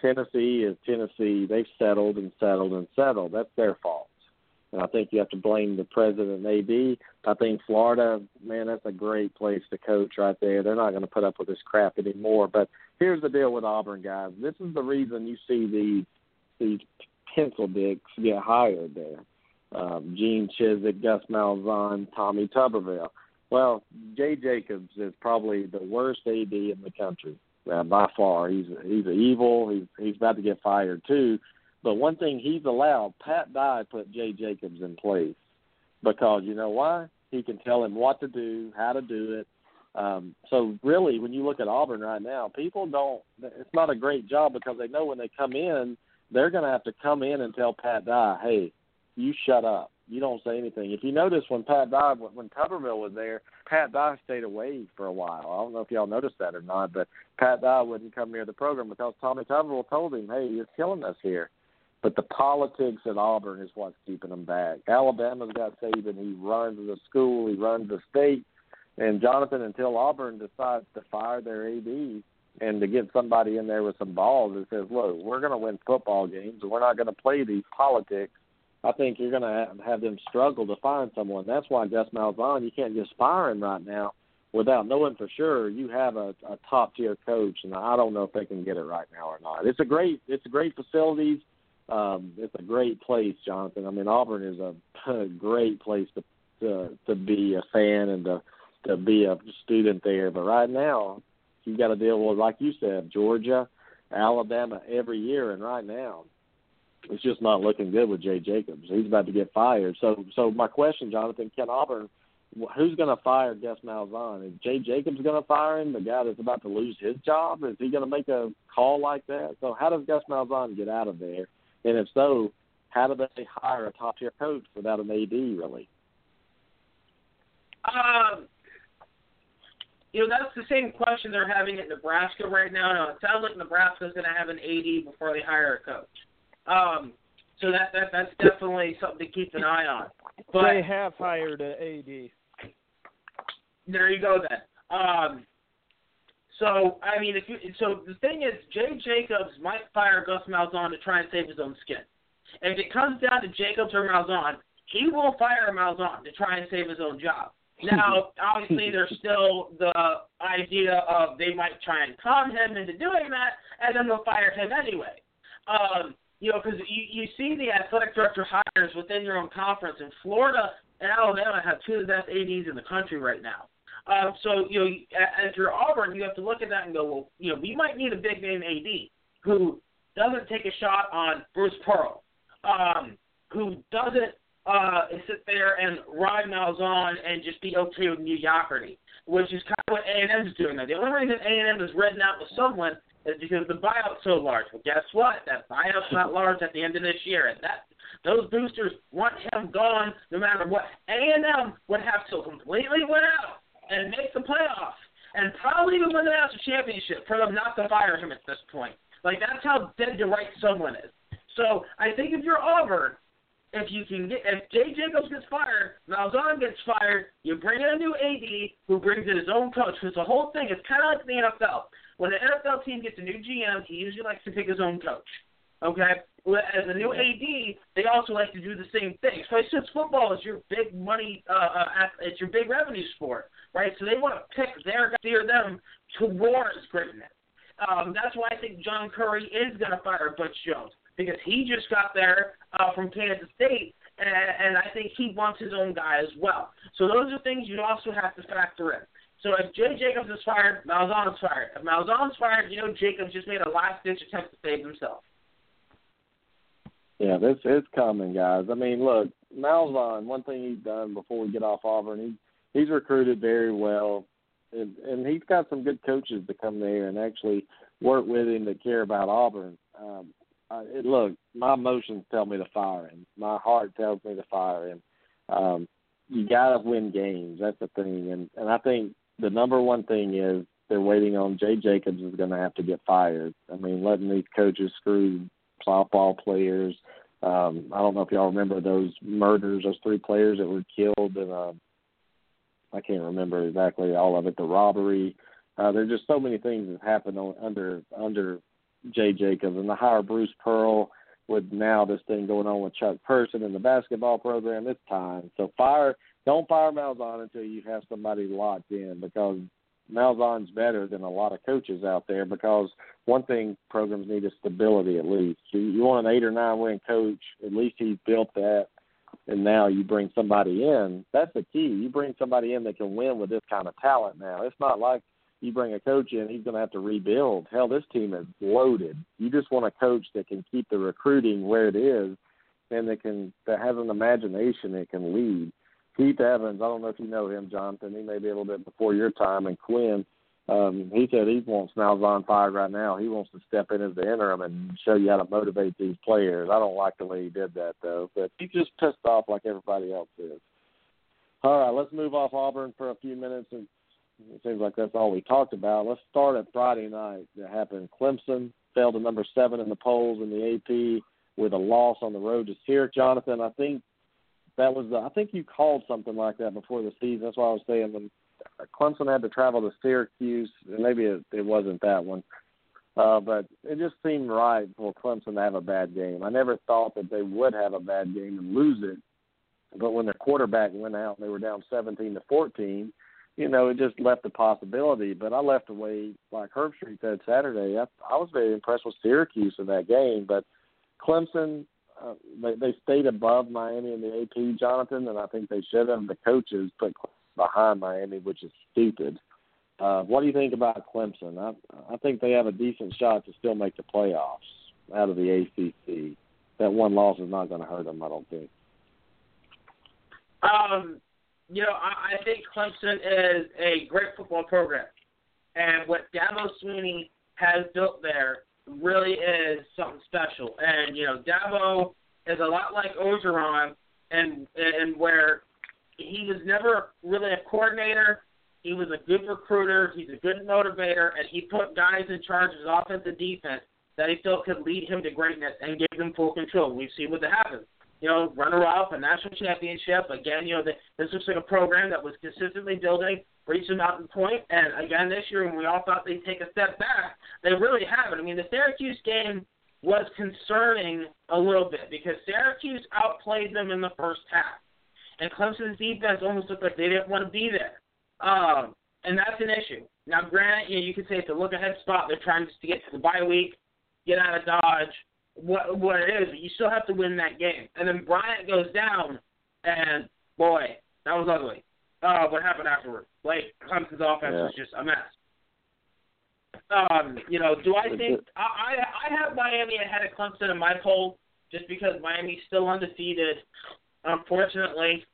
Tennessee is Tennessee. They've settled and settled and settled. That's their fault. And I think you have to blame the president AD. I think Florida, man, that's a great place to coach right there. They're not going to put up with this crap anymore. But here's the deal with Auburn, guys. This is the reason you see these these pencil dicks get hired there. Um, Gene Chizik, Gus Malzahn, Tommy Tuberville. Well, Jay Jacobs is probably the worst AD in the country uh, by far. He's he's evil. He's he's about to get fired too. But one thing he's allowed, Pat Dye put Jay Jacobs in place because you know why? He can tell him what to do, how to do it. Um, so really, when you look at Auburn right now, people don't. It's not a great job because they know when they come in, they're going to have to come in and tell Pat Dye, "Hey, you shut up. you don't say anything. If you notice when Pat Dye when Tuberville was there, Pat Dye stayed away for a while. I don't know if y'all noticed that or not, but Pat Dye wouldn't come near the program because Tommy Tuberville told him, "Hey, you're killing us here." But the politics at Auburn is what's keeping them back. Alabama's got Saban. He runs the school. He runs the state. And Jonathan, until Auburn decides to fire their AD and to get somebody in there with some balls that says, "Look, we're going to win football games, and we're not going to play these politics," I think you're going to have them struggle to find someone. That's why Gus Malzahn, you can't just fire him right now without knowing for sure you have a, a top tier coach, and I don't know if they can get it right now or not. It's a great, it's a great facilities. Um, it's a great place, Jonathan. I mean, Auburn is a, a great place to to to be a fan and to to be a student there. But right now, you got to deal with, like you said, Georgia, Alabama every year, and right now, it's just not looking good with Jay Jacobs. He's about to get fired. So, so my question, Jonathan, can Auburn? Who's going to fire Gus Malzahn? Is Jay Jacobs going to fire him? The guy that's about to lose his job? Is he going to make a call like that? So, how does Gus Malzahn get out of there? And if so, how do they hire a top tier coach without an AD really? Um, you know, that's the same question they're having at Nebraska right now. Now, it sounds like Nebraska's going to have an AD before they hire a coach. Um, so that, that that's definitely something to keep an eye on. But they have hired an AD. There you go then. Um, so I mean, if you, so the thing is, Jay Jacobs might fire Gus Malzahn to try and save his own skin. And if it comes down to Jacobs or Malzahn, he will fire Malzahn to try and save his own job. Now, obviously, there's still the idea of they might try and con him into doing that, and then they'll fire him anyway. Um, you know, because you, you see the athletic director hires within your own conference, and Florida and Alabama have two of the best ADs in the country right now. Um, so, you know, as you're Auburn, you have to look at that and go, well, you know, we might need a big name AD who doesn't take a shot on Bruce Pearl, um, who doesn't uh, sit there and ride Malzahn and just be okay with mediocrity, which is kind of what A&M is doing now. The only reason A&M is reading out with someone is because the buyout's so large. Well, guess what? That buyout's not large at the end of this year, and that those boosters want him gone no matter what. A&M would have to completely win out and make the playoffs and probably even win the national championship for them not to fire him at this point. Like that's how dead to right someone is. So I think if you're Auburn, if you can get if Jay Jacobs gets fired, Malzahn gets fired, you bring in a new AD who brings in his own coach. Because the whole thing is kind of like the NFL. When an NFL team gets a new GM, he usually likes to pick his own coach. Okay, as a new AD, they also like to do the same thing. Especially since football is your big money, uh, uh, it's your big revenue sport, right? So they want to pick their steer them towards greatness. Um, that's why I think John Currie is going to fire Butch Jones because he just got there uh, from Kansas State, and, and I think he wants his own guy as well. So those are things you also have to factor in. So if Jay Jacobs is fired, Malzahn's fired. If Malzahn's fired, you know Jacobs just made a last ditch attempt to save himself. Yeah, this is coming, guys. I mean, look, Malzahn. One thing he's done before we get off Auburn, he he's recruited very well, and and he's got some good coaches to come there and actually work with him that care about Auburn. Um, uh, look, my emotions tell me to fire him. My heart tells me to fire him. Um, you got to win games. That's the thing, and and I think the number one thing is they're waiting on Jay Jacobs is going to have to get fired. I mean, letting these coaches screw softball players. Um, I don't know if y'all remember those murders, those three players that were killed, and uh, I can't remember exactly all of it. The robbery. Uh, there's just so many things that happened on, under under Jay Jacobs and the hire Bruce Pearl with now this thing going on with Chuck Person in the basketball program. It's time. So fire don't fire Malzahn until you have somebody locked in because Malzahn's better than a lot of coaches out there because one thing programs need is stability at least. You, you want an eight or nine win coach, at least he's built that and now you bring somebody in. That's the key. You bring somebody in that can win with this kind of talent now. It's not like you bring a coach in, he's going to have to rebuild. Hell, this team is loaded. You just want a coach that can keep the recruiting where it is, and that can that has an imagination that can lead. Keith Evans, I don't know if you know him, Jonathan. He may be a little bit before your time, and Quinn. Um, he said he wants Malzahn fired right now. He wants to step in as the interim and show you how to motivate these players. I don't like the way he did that though, but he's just pissed off like everybody else is. All right, let's move off Auburn for a few minutes, and it seems like that's all we talked about. Let's start at Friday night. That happened. Clemson fell to number seven in the polls in the AP with a loss on the road to Syracuse. Jonathan, I think that was the. I think you called something like that before the season. That's why I was saying when Clemson had to travel to Syracuse, maybe it, it wasn't that one. Uh, but it just seemed right for Clemson to have a bad game. I never thought that they would have a bad game and lose it. But when their quarterback went out and they were down 17 to 14, you know, it just left a possibility. But I left away, like Herbstreit said Saturday, I, I was very impressed with Syracuse in that game. But Clemson, uh, they, they stayed above Miami in the AP, Jonathan, and I think they should have. The coaches put behind Miami, which is stupid. Uh, what do you think about Clemson? I, I think they have a decent shot to still make the playoffs out of the ACC. That one loss is not going to hurt them, I don't think. Um, you know, I, I think Clemson is a great football program, and what Dabo Swinney has built there really is something special. And you know, Dabo is a lot like Orgeron, and and where he was never really a coordinator. He was a good recruiter. He's a good motivator, and he put guys in charge of offense and defense that he felt could lead him to greatness and give them full control. We've seen what happens. You know, runner-up, a national championship. Again, you know, the, this was like a program that was consistently building, reached a mountain point, and again this year, when we all thought they'd take a step back, they really haven't. I mean, the Syracuse game was concerning a little bit because Syracuse outplayed them in the first half and Clemson's defense almost looked like they didn't want to be there. Um, and that's an issue. Now, granted, you know, you could say it's a look ahead spot. They're trying just to get to the bye week, get out of Dodge, what what it is, but you still have to win that game. And then Bryant goes down, and boy, that was ugly. Uh, what happened afterwards? Like Clemson's offense yeah. was just a mess. Um, you know, do I think I I have Miami ahead of Clemson in my poll just because Miami's still undefeated. Unfortunately,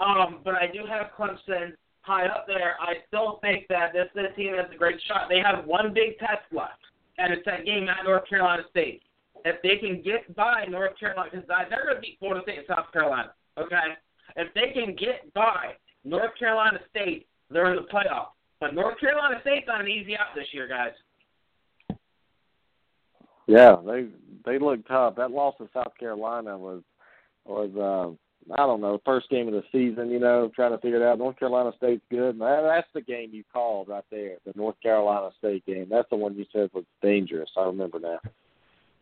um, but I do have Clemson high up there. I still think that this this team has a great shot. They have one big test left, and it's that game at North Carolina State. If they can get by North Carolina, because they're going to beat Florida State and South Carolina, okay? If they can get by North Carolina State, they're in the playoff. But North Carolina State's on an easy out this year, guys. Yeah, they they look tough. That loss to South Carolina was was uh, I don't know, first game of the season, you know, trying to figure it out. North Carolina State's good. That, that's the game you called right there, the North Carolina State game. That's the one you said was dangerous. I remember now.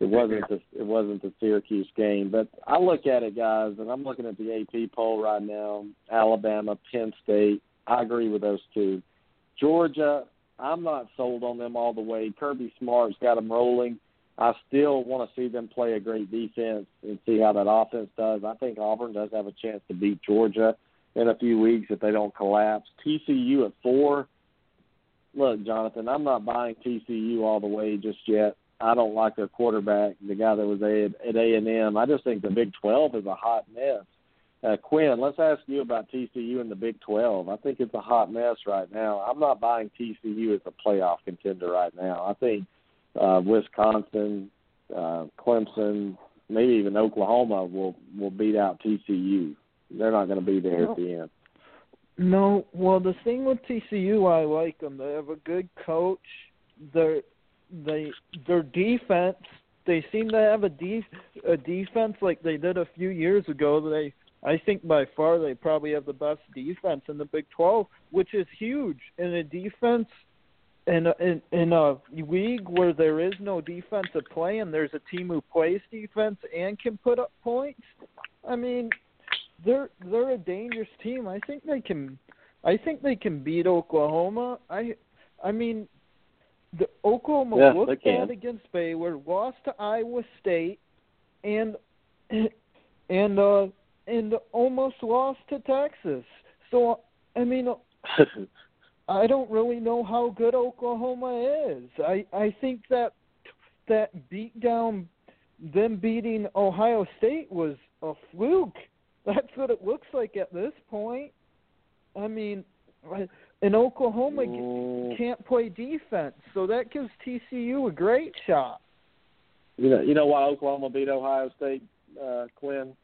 It wasn't the it wasn't the Syracuse game, but I look at it, guys, and I'm looking at the AP poll right now. Alabama, Penn State. I agree with those two. Georgia, I'm not sold on them all the way. Kirby Smart's got them rolling. I still want to see them play a great defense and see how that offense does. I think Auburn does have a chance to beat Georgia in a few weeks if they don't collapse. TCU at four. Look, Jonathan, I'm not buying TCU all the way just yet. I don't like their quarterback, the guy that was at A and M. I just think the Big 12 is a hot mess. Uh, Quinn, let's ask you about TCU and the Big 12. I think it's a hot mess right now. I'm not buying TCU as a playoff contender right now. I think uh, Wisconsin, uh, Clemson, maybe even Oklahoma will will beat out TCU. They're not going to be there no. at the end. No, well, the thing with TCU, I like them. They have a good coach. Their they their defense. They seem to have a def, a defense like they did a few years ago. They I think by far they probably have the best defense in the Big 12, which is huge. In a defense in a, in in a league where there is no defensive play and there's a team who plays defense and can put up points, I mean, they're they're a dangerous team. I think they can, I think they can beat Oklahoma. I, I mean, the Oklahoma yeah, looked bad against Baylor, lost to Iowa State, and and uh and almost lost to Texas. So I mean. I don't really know how good Oklahoma is. I I think that that beat down them beating Ohio State was a fluke. That's what it looks like at this point. I mean, And Oklahoma Mm, can't play defense, so that gives TCU a great shot. you know, you know why Oklahoma beat Ohio State, uh, Quinn?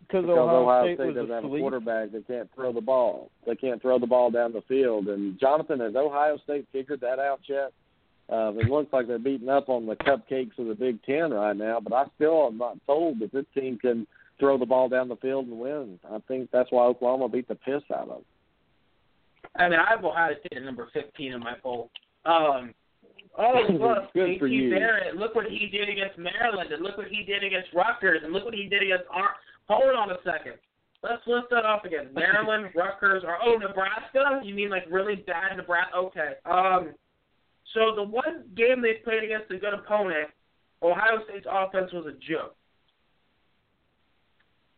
Because Ohio, Ohio State, State doesn't have a quarterback that can't throw the ball. They can't throw the ball down the field. And Jonathan, has Ohio State figured that out yet? Uh, it looks like they're beating up on the cupcakes of the Big Ten right now, but I still am not told that this team can throw the ball down the field and win. I think that's why Oklahoma beat the piss out of them. I mean, I have Ohio State at number 15 in my poll. Um, oh, look, Good for J.T. you. Barrett, look what he did against Maryland, and look what he did against Rutgers, and look what he did against Ar- Hold on a second. Let's list that off again. Maryland, Rutgers, or oh, Nebraska? You mean like really bad Nebraska? Okay. Um, so the one game they played against a good opponent, Ohio State's offense was a joke.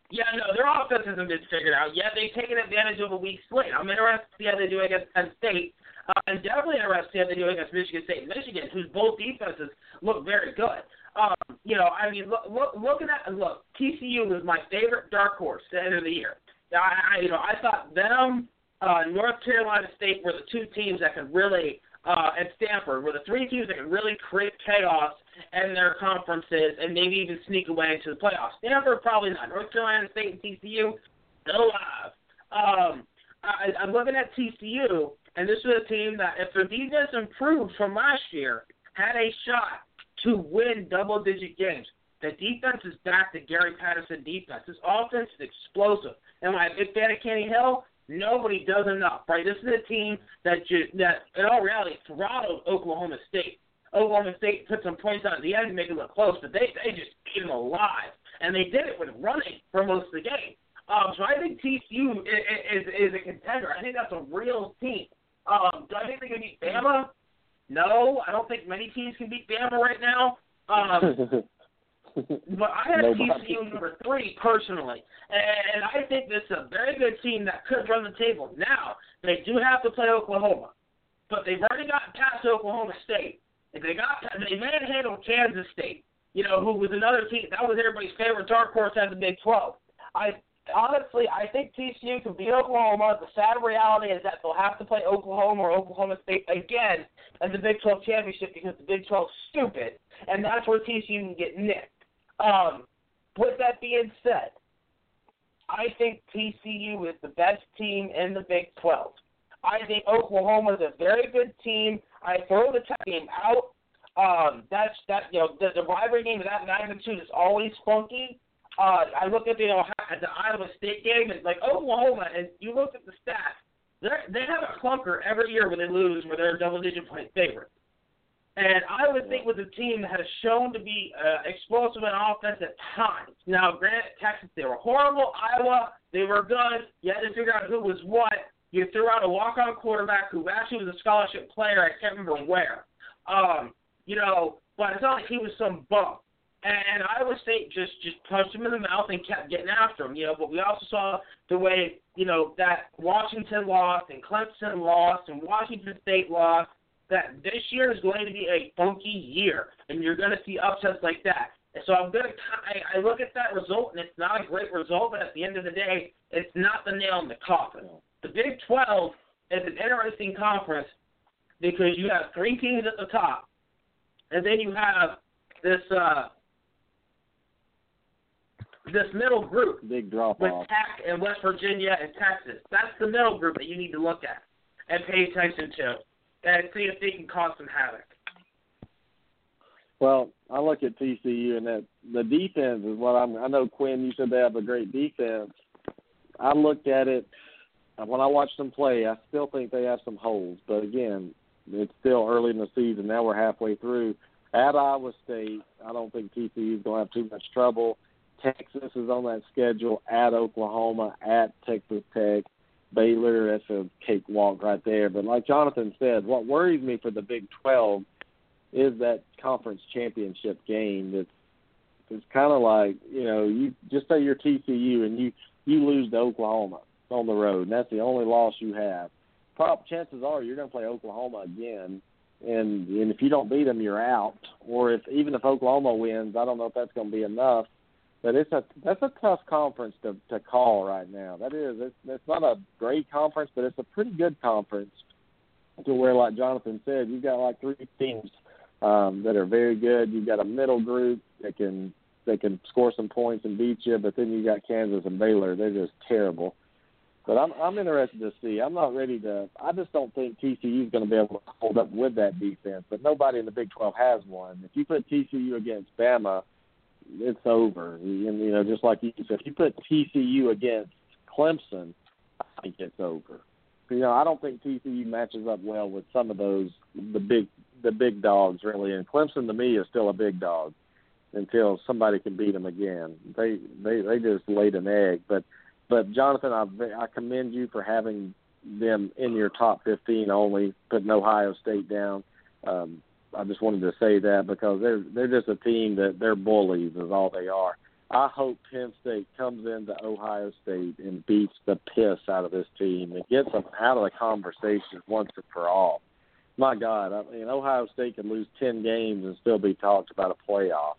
Yeah, no, their offense hasn't been figured out yet. They've taken advantage of a weak slate. I'm interested to see how they do against Penn State, uh, and definitely interested to see how they do against Michigan State Michigan, whose both defenses look very good. Um, you know, I mean, look, look, looking at look, TCU was my favorite dark horse at the end of the year. I, I you know, I thought them, uh, North Carolina State were the two teams that could really, uh, and Stanford were the three teams that could really create chaos in their conferences and maybe even sneak away into the playoffs. Stanford probably not. North Carolina State and TCU still alive. Um, I, I'm looking at TCU, and this was a team that, if their defense improved from last year, had a shot to win double-digit games. The defense is back to Gary Patterson defense. This offense is explosive. Am I a big fan of Kenny Hill? Nobody does enough, right? This is a team that ju- that in all reality throttled Oklahoma State. Oklahoma State put some points on at the end to make it look close, but they they just ate them alive, and they did it with running for most of the game. Um, so I think TCU is, is is a contender. I think that's a real team. Um, do I think they can beat Bama? No, I don't think many teams can beat Bama right now. Um, but I have Nobody. TCU number three personally, and I think this is a very good team that could run the table. Now they do have to play Oklahoma, but they've already gotten past Oklahoma State. They got they manhandled Kansas State, you know, who was another team that was everybody's favorite dark horse as the Big Twelve. I honestly I think TCU can beat Oklahoma. The sad reality is that they'll have to play Oklahoma or Oklahoma State again in the Big Twelve championship because the Big Twelve is stupid, and that's where TCU can get nicked. Um, with that being said, I think TCU is the best team in the Big 12. I think Oklahoma is a very good team. I throw the Tech game out. Um, that's that you know the, the rivalry game of that magnitude is always funky. Uh, I look at the Ohio, at the Iowa State game and like Oklahoma, and you look at the stats. They they have a clunker every year when they lose, where they're a double digit point favorite. And I would think with a team that has shown to be uh, explosive in offense at times. Now, granted, Texas, they were horrible. Iowa, they were good. You had to figure out who was what. You threw out a walk-on quarterback who actually was a scholarship player. I can't remember where. Um, you know, but it's not like he was some bum. And Iowa State just just punched him in the mouth and kept getting after him. You know, but we also saw the way you know that Washington lost and Clemson lost and Washington State lost that this year is going to be a funky year, and you're going to see upsets like that. And so I'm going to I, I look at that result, and it's not a great result, but at the end of the day, it's not the nail in the coffin. The Big 12 is an interesting conference because you have three teams at the top, and then you have this uh, this middle group Big drop with off. Tech and West Virginia and Texas. That's the middle group that you need to look at and pay attention to and see if they can cause some havoc. Well, I look at TCU and that the defense is what I'm. I know Quinn. You said they have a great defense. I looked at it when I watched them play. I still think they have some holes, but again, it's still early in the season. Now we're halfway through. At Iowa State, I don't think TCU is going to have too much trouble. Texas is on that schedule. At Oklahoma, at Texas Tech, Baylor. That's a cakewalk right there. But like Jonathan said, what worries me for the Big Twelve is that conference championship game that's it's kind of like you know you just say you're TCU and you you lose to Oklahoma on the road and that's the only loss you have. Prob chances are you're going to play Oklahoma again, and and if you don't beat them, you're out. Or if even if Oklahoma wins, I don't know if that's going to be enough. but it's a that's a tough conference to to call right now. That is, it's it's not a great conference, but it's a pretty good conference. To where, like Jonathan said, you've got like three teams um, that are very good. You've got a middle group that can they can score some points and beat you, but then you got Kansas and Baylor. They're just terrible. But I'm I'm interested to see. I'm not ready to. I just don't think TCU is going to be able to hold up with that defense. But nobody in the Big 12 has one. If you put TCU against Bama, it's over. And you know, just like you said, if you put TCU against Clemson, I think it's over. You know, I don't think TCU matches up well with some of those the big the big dogs really. And Clemson to me is still a big dog until somebody can beat them again. They they they just laid an egg. But but Jonathan, I I commend you for having them in your top 15 only, putting Ohio State down. Um, I just wanted to say that because they're they're just a team that they're bullies is all they are. I hope Penn State comes into Ohio State and beats the piss out of this team and gets them out of the conversation once and for all. My God, I mean Ohio State could lose ten games and still be talked about a playoff.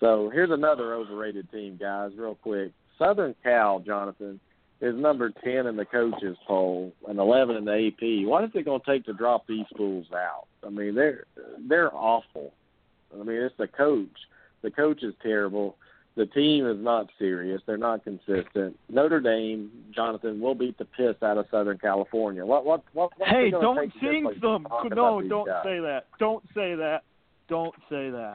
So here's another overrated team, guys, real quick. Southern Cal, Jonathan, is number 10 in the coaches poll and 11 in the AP. What is it going to take to drop these schools out? I mean, they're they're awful. I mean, it's the coach. The coach is terrible. The team is not serious. They're not consistent. Notre Dame, Jonathan, will beat the piss out of Southern California. What what what? Hey, don't jinx them. No, don't guys? say that. Don't say that. Don't say that.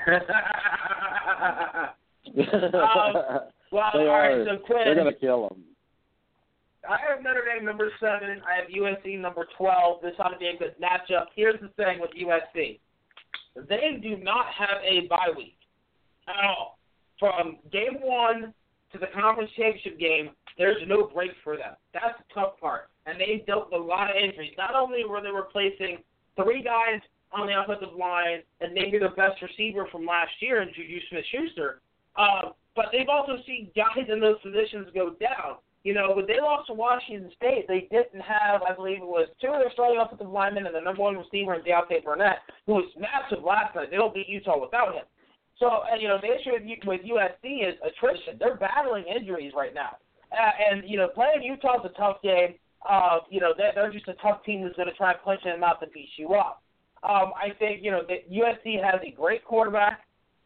Um, well, they all are. right, so Quinn, They're going to kill them. I have Notre Dame number seven. I have USC number twelve. This ought to be a good matchup. Here's the thing with USC: they do not have a bye week at all. From game one to the conference championship game, there's no break for them. That's the tough part. And they dealt with a lot of injuries. Not only were they replacing three guys on the offensive line and maybe their best receiver from last year in Juju Smith-Schuster, uh, but they've also seen guys in those positions go down. You know, when they lost to Washington State, they didn't have, I believe it was two of their starting offensive linemen and the number one receiver in Deontay Burnett, who was massive last night. They don't beat Utah without him. So, and, you know, the issue with, with USC is attrition. They're battling injuries right now. Uh, and, you know, playing Utah is a tough game. Uh, you know, they're, they're just a tough team that's going to try and punch in the mouth and beat you up. Um, I think, you know, that USC has a great quarterback.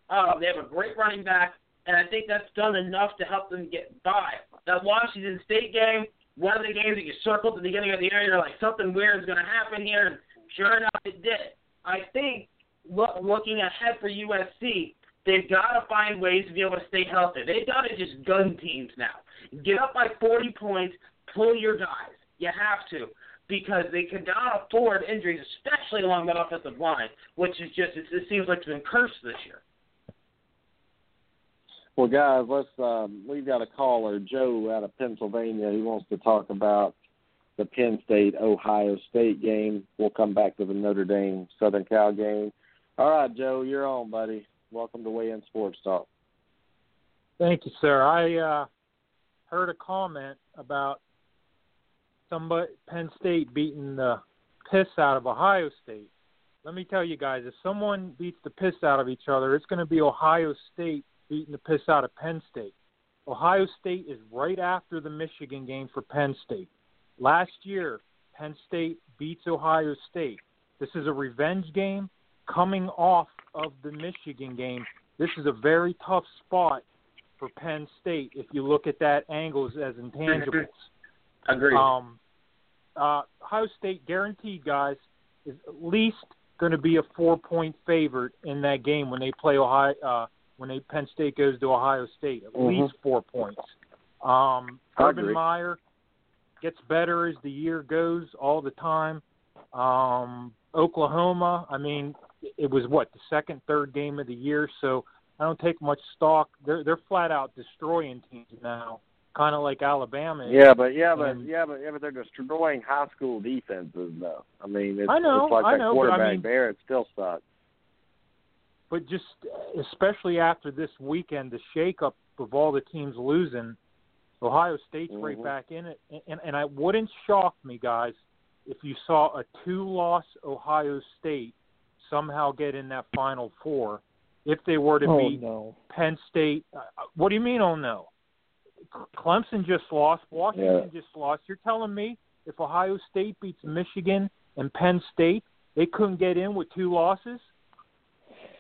Um, they have a great running back. And I think that's done enough to help them get by. That Washington State game, one of the games that you circled at the beginning of the year, you're like, something weird is going to happen here. And sure enough, it did. I think look, looking ahead for USC, they've got to find ways to be able to stay healthy. They've got to just gun teams now. Get up by 40 points, pull your guys. You have to because they cannot afford injuries, especially along that offensive line, which is just it, it seems like it's been cursed this year. Well, guys, let's. Um, we've got a caller, Joe, out of Pennsylvania. He wants to talk about the Penn State Ohio State game. We'll come back to the Notre Dame Southern Cal game. All right, Joe, you're on, buddy. Welcome to Weigh In Sports Talk. Thank you, sir. I uh, heard a comment about somebody Penn State beating the piss out of Ohio State. Let me tell you guys, if someone beats the piss out of each other, it's going to be Ohio State beating the piss out of Penn State. Ohio State is right after the Michigan game for Penn State. Last year, Penn State beats Ohio State. This is a revenge game coming off of the Michigan game. This is a very tough spot for Penn State if you look at that angles as intangibles. Agreed. Um, uh, Ohio State guaranteed, guys, is at least going to be a four-point favorite in that game when they play Ohio. Uh, when they Penn State goes to Ohio State, at Mhm. least four points. Um, Urban. Meyer gets better as the year goes all the time. Um, Oklahoma, I mean, it was what the second, third game of the year, so I don't take much stock. They're they're flat out destroying teams now, kind of like Alabama. is. Yeah, but yeah, but And- yeah, but yeah, but they're destroying high school defenses, though. I mean, it's, I know, it's like I that know, but I quarterback mean-. It still sucks. But just especially after this weekend, the shakeup of all the teams losing, Ohio State's right Mhm. back in it, and and it wouldn't shock me, guys, if you saw a two-loss Ohio State somehow get in that Final Four, if they were to Oh beat no. Penn State. Uh, what do you mean? Oh no, Clemson just lost. Washington just lost. You're telling me if Ohio State beats Michigan and Penn State, they couldn't get in with two losses?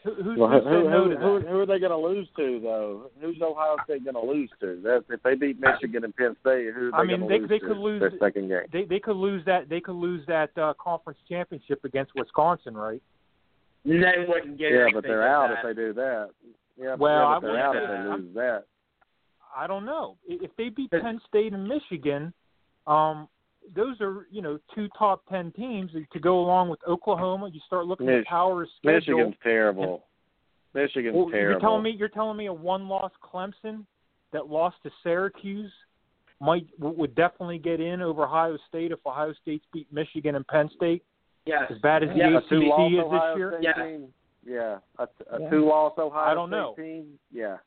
Who, who's Well, who who, no who, who, are they going to lose to, though? Who's Ohio State going to lose to? That's, if they beat Michigan and Penn State, who are they I mean, going they- to lose they to could lose- their second game? They they could lose that. They could lose that uh, conference championship against Wisconsin, right? They wouldn't get Yeah, but they're out that. if they do that. Yeah, but, Well, yeah, I but they're wouldn't out if they lose that. I don't know. I- If they beat Penn State and Michigan, um, those are you know two top ten teams to go along with Oklahoma. You start looking at power schedule. Michigan's terrible. Michigan's Well, terrible. You're telling me you're telling me a one-loss Clemson that lost to Syracuse might would definitely get in over Ohio State if Ohio State's beat Michigan and Penn State Yes. as bad as the Yeah, ACC two-loss is Ohio this year. State Yeah. team? Yeah, a, a Yeah. two-loss Ohio I don't State know. team? Yeah,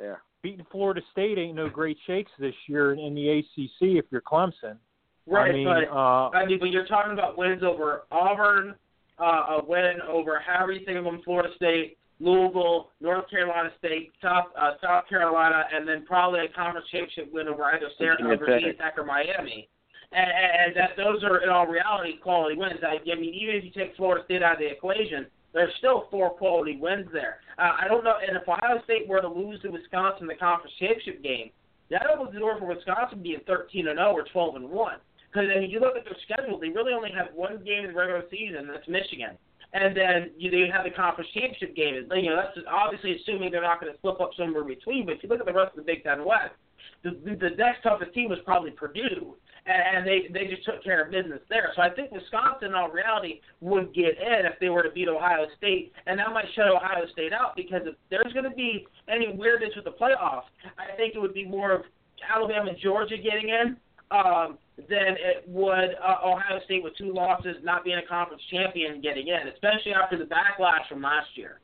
yeah. Beating Florida State ain't no great shakes this year in, in the ACC if you're Clemson. Right, I mean, but uh, I mean, when you're talking about wins over Auburn, uh, a win over Harry Singham, Florida State, Louisville, North Carolina State, South uh, South Carolina, and then probably a conference championship win over either Sarah, Virginia over Virginia Tech. Tech or Miami. And, and that those are in all reality quality wins. I, I mean, even if you take Florida State out of the equation, there's still four quality wins there. Uh, I don't know, and if Ohio State were to lose to Wisconsin in the conference championship game, that opens the door for Wisconsin being 13 and 0 or 12 and 1. Because if you look at their schedule, they really only have one game in the regular season, that's Michigan. And then you they have the conference championship game. You know, that's obviously assuming they're not going to slip up somewhere between. But if you look at the rest of the Big Ten West, the, the, the next toughest team was probably Purdue, and, and they they just took care of business there. So I think Wisconsin, in all reality, would get in if they were to beat Ohio State, and that might shut Ohio State out because if there's going to be any weirdness with the playoffs, I think it would be more of Alabama and Georgia getting in um, than it would uh, Ohio State with two losses, not being a conference champion, getting in, especially after the backlash from last year.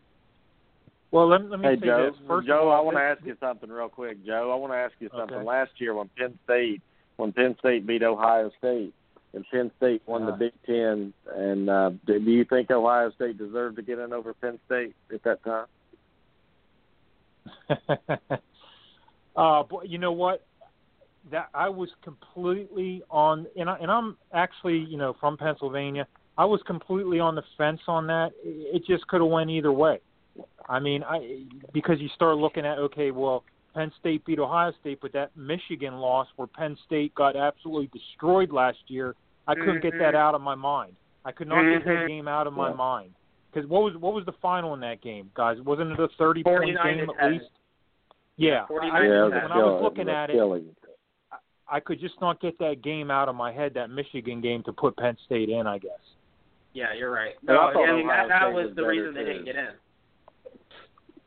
well, let, let me Hey say Joe, this. First Joe, all, I want to ask you something real quick. Joe, I want to ask you something. Okay. Last year when Penn State, when Penn State beat Ohio State, and Penn State won the Uh. Big Ten, and uh, do do you think Ohio State deserved to get in over Penn State at that time? uh, but you know what? That I was completely on, and, I, and I'm actually, you know, from Pennsylvania. I was completely on the fence on that. It it just could have went either way. I mean, I because you start looking at okay, well, Penn State beat Ohio State, but that Michigan loss where Penn State got absolutely destroyed last year, I couldn't get that Mhm. out of my mind. I could not get that Mhm. game out of my Yeah. mind. Because what was what was the final in that game, guys? Wasn't it a thirty point game at least? Yeah, 49 I, to yeah, it was when I was looking at it, killing. I could just not get that game out of my head, that Michigan game, to put Penn State in. I guess. Yeah, you're right. And I No, I mean that, that was was the better, reason they didn't get in.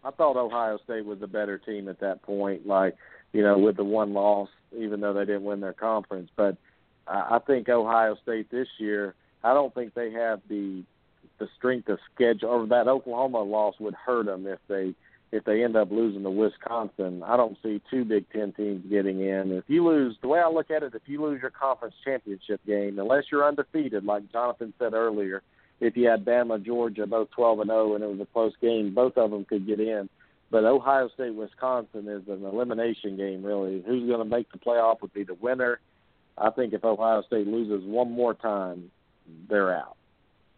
I thought Ohio State was the better team at that point. Like you know, with the one loss, even though they didn't win their conference, but I I think Ohio State this year. I don't think they have the the strength of schedule, or that Oklahoma loss would hurt them if they if they end up losing to Wisconsin. I don't see two Big Ten teams getting in. If you lose, the way I look at it, if you lose your conference championship game, unless you're undefeated, like Jonathan said earlier, if you had Bama, Georgia, both 12 and 0, and it was a close game, both of them could get in. But Ohio State, Wisconsin is an elimination game, really. Who's going to make the playoff would be the winner. I think if Ohio State loses one more time, they're out.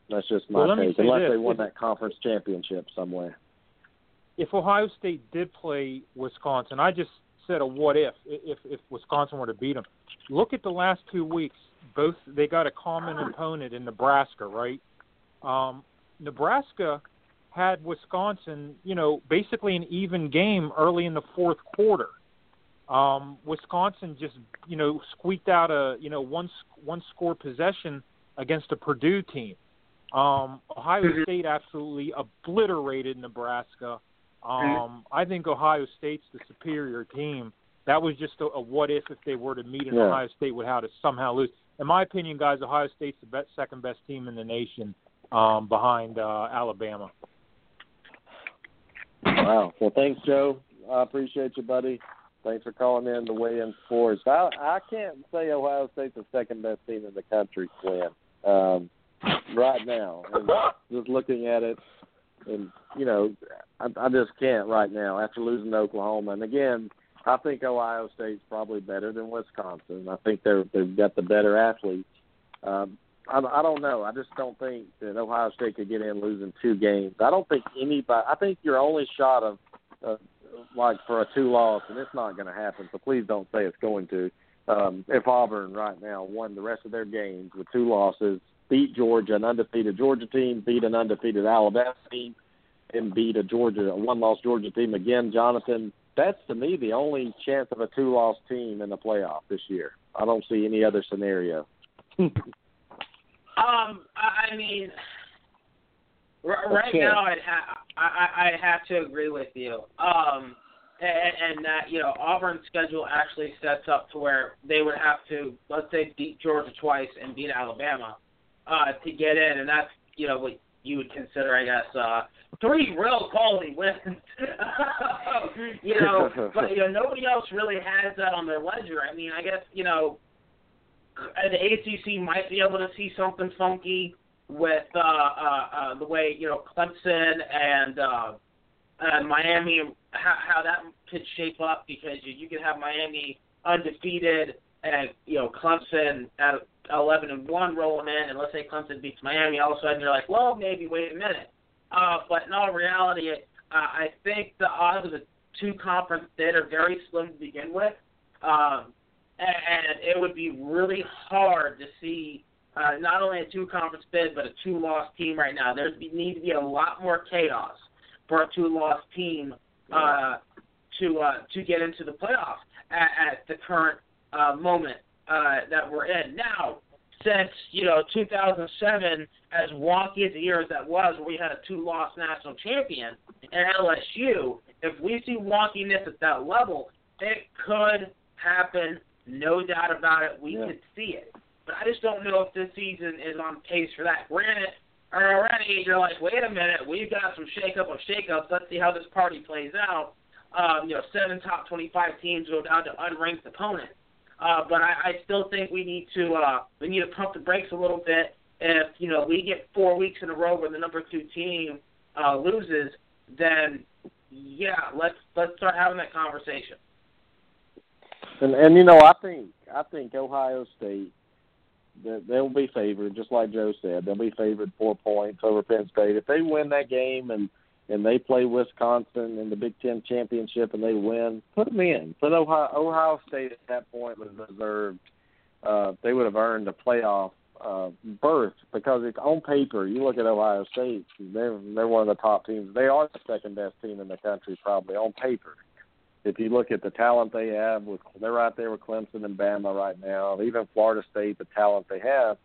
That's just my Well, take. Unless this. they won that conference championship somewhere. If Ohio State did play Wisconsin, I just said a what if if if Wisconsin were to beat them. Look at the last two weeks. Both they got a common opponent in Nebraska, right? Um, Nebraska had Wisconsin, you know, basically an even game early in the fourth quarter. Um, Wisconsin just, you know, squeaked out a, you know, one one score possession against a Purdue team. Um, Ohio Mhm. State absolutely obliterated Nebraska. Um, I think Ohio State's the superior team. That was just a, a what if if they were to meet in Yeah. Ohio State would how to somehow lose. In my opinion, guys, Ohio State's the best, second best team in the nation, um, behind uh, Alabama. Wow. Well, thanks, Joe. I appreciate you, buddy. Thanks for calling in to weigh in sports. I I can't say Ohio State's the second best team in the country, Quinn. Um, right now, and just looking at it, and you know, I, I just can't right now after losing to Oklahoma. And again, I think Ohio State's probably better than Wisconsin. I think they're they've got the better athletes. Um, I, I don't know. I just don't think that Ohio State could get in losing two games. I don't think anybody. I think your only shot of, uh, like for a two loss, and it's not going to happen. So please don't say it's going to. Um, if Auburn right now won the rest of their games with two losses, beat Georgia, an undefeated Georgia team, beat an undefeated Alabama team, and beat a Georgia, a one-loss Georgia team again, Jonathan. That's to me the only chance of a two-loss team in the playoff this year. I don't see any other scenario. Um, I mean, r- right Okay. now I'd ha- I, I I have to agree with you. Um, and, and that you know Auburn's schedule actually sets up to where they would have to let's say beat Georgia twice and beat Alabama uh, to get in, and that's you know what you would consider, I guess, uh, three real quality wins. you know, but you know nobody else really has that on their ledger. I mean, I guess you know the ACC might be able to see something funky with uh, uh, uh, the way you know Clemson and uh, and Miami, how, how that could shape up because you, you could have Miami undefeated and you know Clemson at eleven and one rolling in, and let's say Clemson beats Miami, all of a sudden you're like, well, maybe wait a minute. Uh, but in all reality, uh, I think the odds of a two conference bid are very slim to begin with. Um, and, and it would be really hard to see uh, not only a two conference bid but a two loss team right now. There's be, need to be a lot more chaos for a two loss team uh, to uh, to get into the playoffs at, at the current uh, moment uh, that we're in now. Since you know 2007, as wonky as the year as that was, where we had a two-loss national champion and LSU, if we see wonkiness at that level, it could happen no doubt about it. We Yeah. could see it. But I just don't know if this season is on pace for that. Granted, already you're like, wait a minute, we've got some shake-up of shake-ups. Let's see how this party plays out. Um, you know, seven top 25 teams go down to unranked opponents. Uh, but I, I still think we need to uh, we need to pump the brakes a little bit. If you know we get four weeks in a row where the number two team uh, loses, then yeah, let's let's start having that conversation. And and you know, I think I think Ohio State they'll be favored, just like Joe said. They'll be favored four points over Penn State. If they win that game and and they play Wisconsin in the Big Ten championship and they win, put them in. Put Ohio Ohio State at that point was deserved. Uh, they would have earned a playoff uh, berth because it's on paper. You look at Ohio State; they're they're one of the top teams. They are the second best team in the country, probably on paper if you look at the talent they have, with they're right there with Clemson and Bama right now. Even Florida State, the talent they have.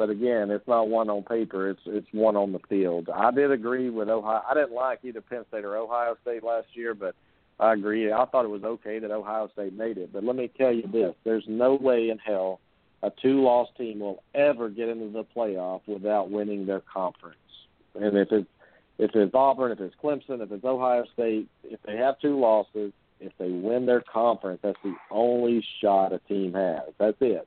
But again, it's not one on paper; it's it's one on the field. I did agree with Ohio. I didn't like either Penn State or Ohio State last year, but I agree. I thought it was okay that Ohio State made it. But let me tell you this: there's no way in hell a two-loss team will ever get into the playoff without winning their conference. And if it's if it's Auburn, if it's Clemson, if it's Ohio State, if they have two losses, if they win their conference, that's the only shot a team has. That's it.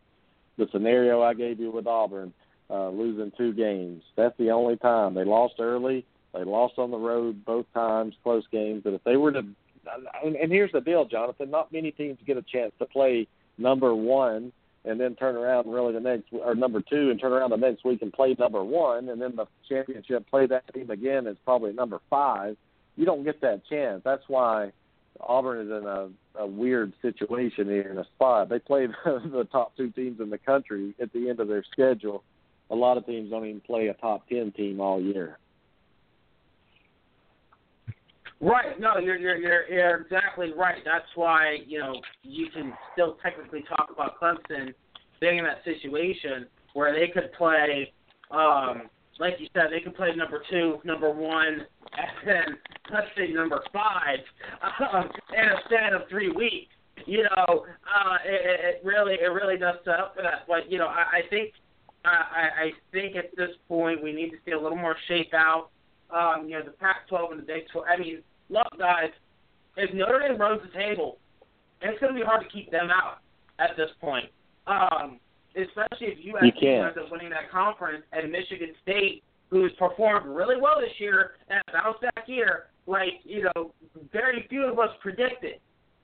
The scenario I gave you with Auburn, uh, losing two games, that's the only time. They lost early. They lost on the road both times, close games. But if they were to, and, and here's the deal, Jonathan, not many teams get a chance to play number one and then turn around really the next, or number two and turn around the next week and play number one, and then the championship play that team again is probably number five. You don't get that chance. That's why Auburn is in a, a weird situation here in a spot. They play the, the top two teams in the country at the end of their schedule. A lot of teams don't even play a top ten team all year. Right. No, you're you're you're exactly right. That's why you know you can still technically talk about Clemson being in that situation where they could play, um, like you said, they could play number two, number one, and then let's say number five um, in a span of three weeks. You know, uh, it, it really it really does set up for that. But you know, I, I think I, I I think at this point we need to see a little more shape out. Um, you know, the Pac-12 and the Big 12. I mean, look, guys, if Notre Dame runs the table, it's going to be hard to keep them out at this point. Um, especially if USC You can't. ends up winning that conference and Michigan State, who's performed really well this year and bounced back year, like you know, very few of us predicted.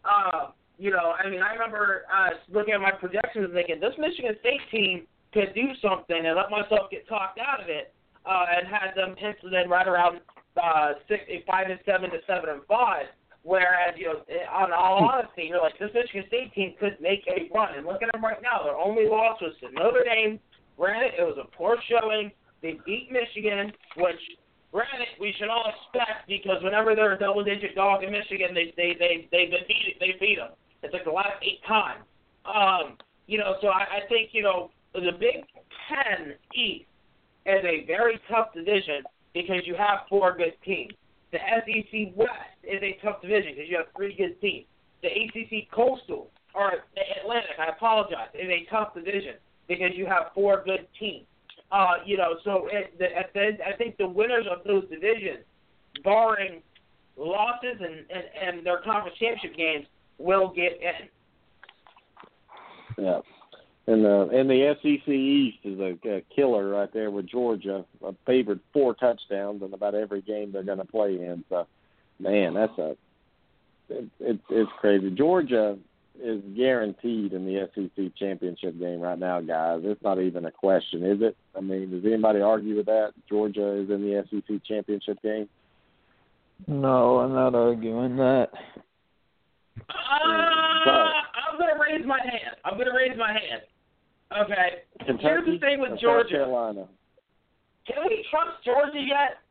Uh, you know, I mean, I remember uh, looking at my projections and thinking this Michigan State team could do something, and let myself get talked out of it, uh, and had them penciled in right around uh, six, five and seven to seven and five. Whereas, you know, on all honesty, you're like, this Michigan State team could make a run. And look at them right now. Their only loss was to Notre Dame. Granted, it was a poor showing. They beat Michigan, which, granted, we should all expect because whenever they're a double-digit dog in Michigan, they they they they've been beat they beat them. It's like the last eight times. Um, you know, so I, I think you know the Big Ten East is a very tough division because you have four good teams. The SEC West is a tough division because you have three good teams. The ACC Coastal or the Atlantic, I apologize, is a tough division because you have four good teams. Uh, you know, so it, the, at the, I think the winners of those divisions, barring losses and, and, and their conference championship games, will get in. Yeah. And the and the SEC East is a, a killer right there with Georgia, a favored four touchdowns in about every game they're going to play in. So, man, that's a it, it, it's crazy. Georgia is guaranteed in the SEC championship game right now, guys. It's not even a question, is it? I mean, does anybody argue with that? Georgia is in the SEC championship game. No, I'm not arguing that. Uh, I'm gonna raise my hand. I'm gonna raise my hand. Okay. Kentucky, Here's the thing with Georgia. Carolina. Can we trust Georgia yet?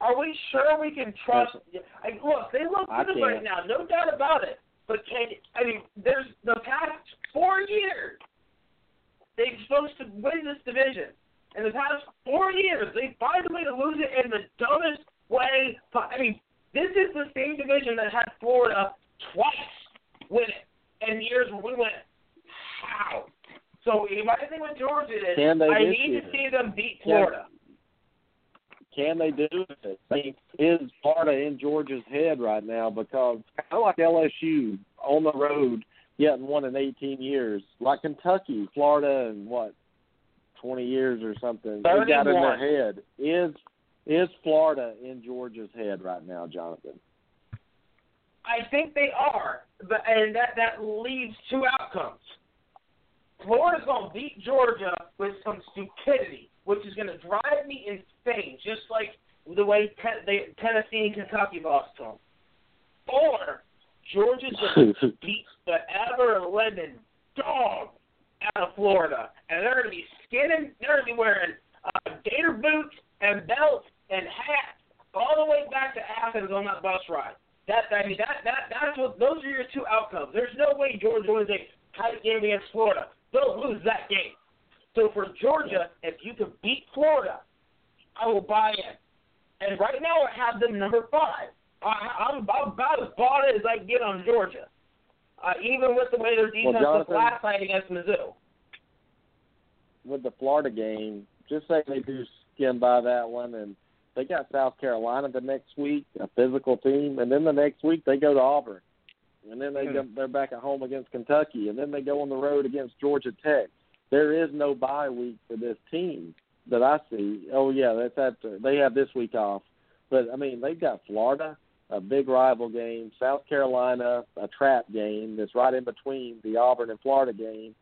Are we sure we can trust? I, look, they look good right now, no doubt about it. But can I mean, there's the past four years they're supposed to win this division. In the past four years, they find a way to lose it in the dumbest way. I mean, this is the same division that had Florida twice win it in years where we went, how? So my thing with Georgia is, I need to see them beat Florida. Can they do it? I mean, is Florida in Georgia's head right now? Because kind of like LSU on the road, yet won in 18 years, like Kentucky, Florida, in what 20 years or something. They got in 31. their head. Is is Florida in Georgia's head right now, Jonathan? I think they are, but and that that leaves two outcomes. Florida's going to beat Georgia with some stupidity, which is going to drive me insane, just like the way ten, they, Tennessee and Kentucky lost to them. Or Georgia's going to beat the ever-living dog out of Florida, and they're going to be skinning. They're going to be wearing uh, gator boots and belts and hats all the way back to Athens on that bus ride. That I mean that that that's what those are your two outcomes. There's no way Georgia wins a tight game against Florida. They'll lose that game. So for Georgia, if you can beat Florida, I will buy in. And right now I have them number five. I, I'm, I'm about as bought as I get on Georgia, uh, even with the way their defense Well, last night against Mizzou. with the Florida game, just say they do skim by that one, and they got South Carolina the next week, a physical team, and then the next week they go to Auburn, and then they Hmm. go, they're back at home against Kentucky, and then they go on the road against Georgia Tech. There is no bye week for this team that I see. Oh yeah, that's after they have this week off, but I mean they've got Florida, a big rival game, South Carolina, a trap game that's right in between the Auburn and Florida game.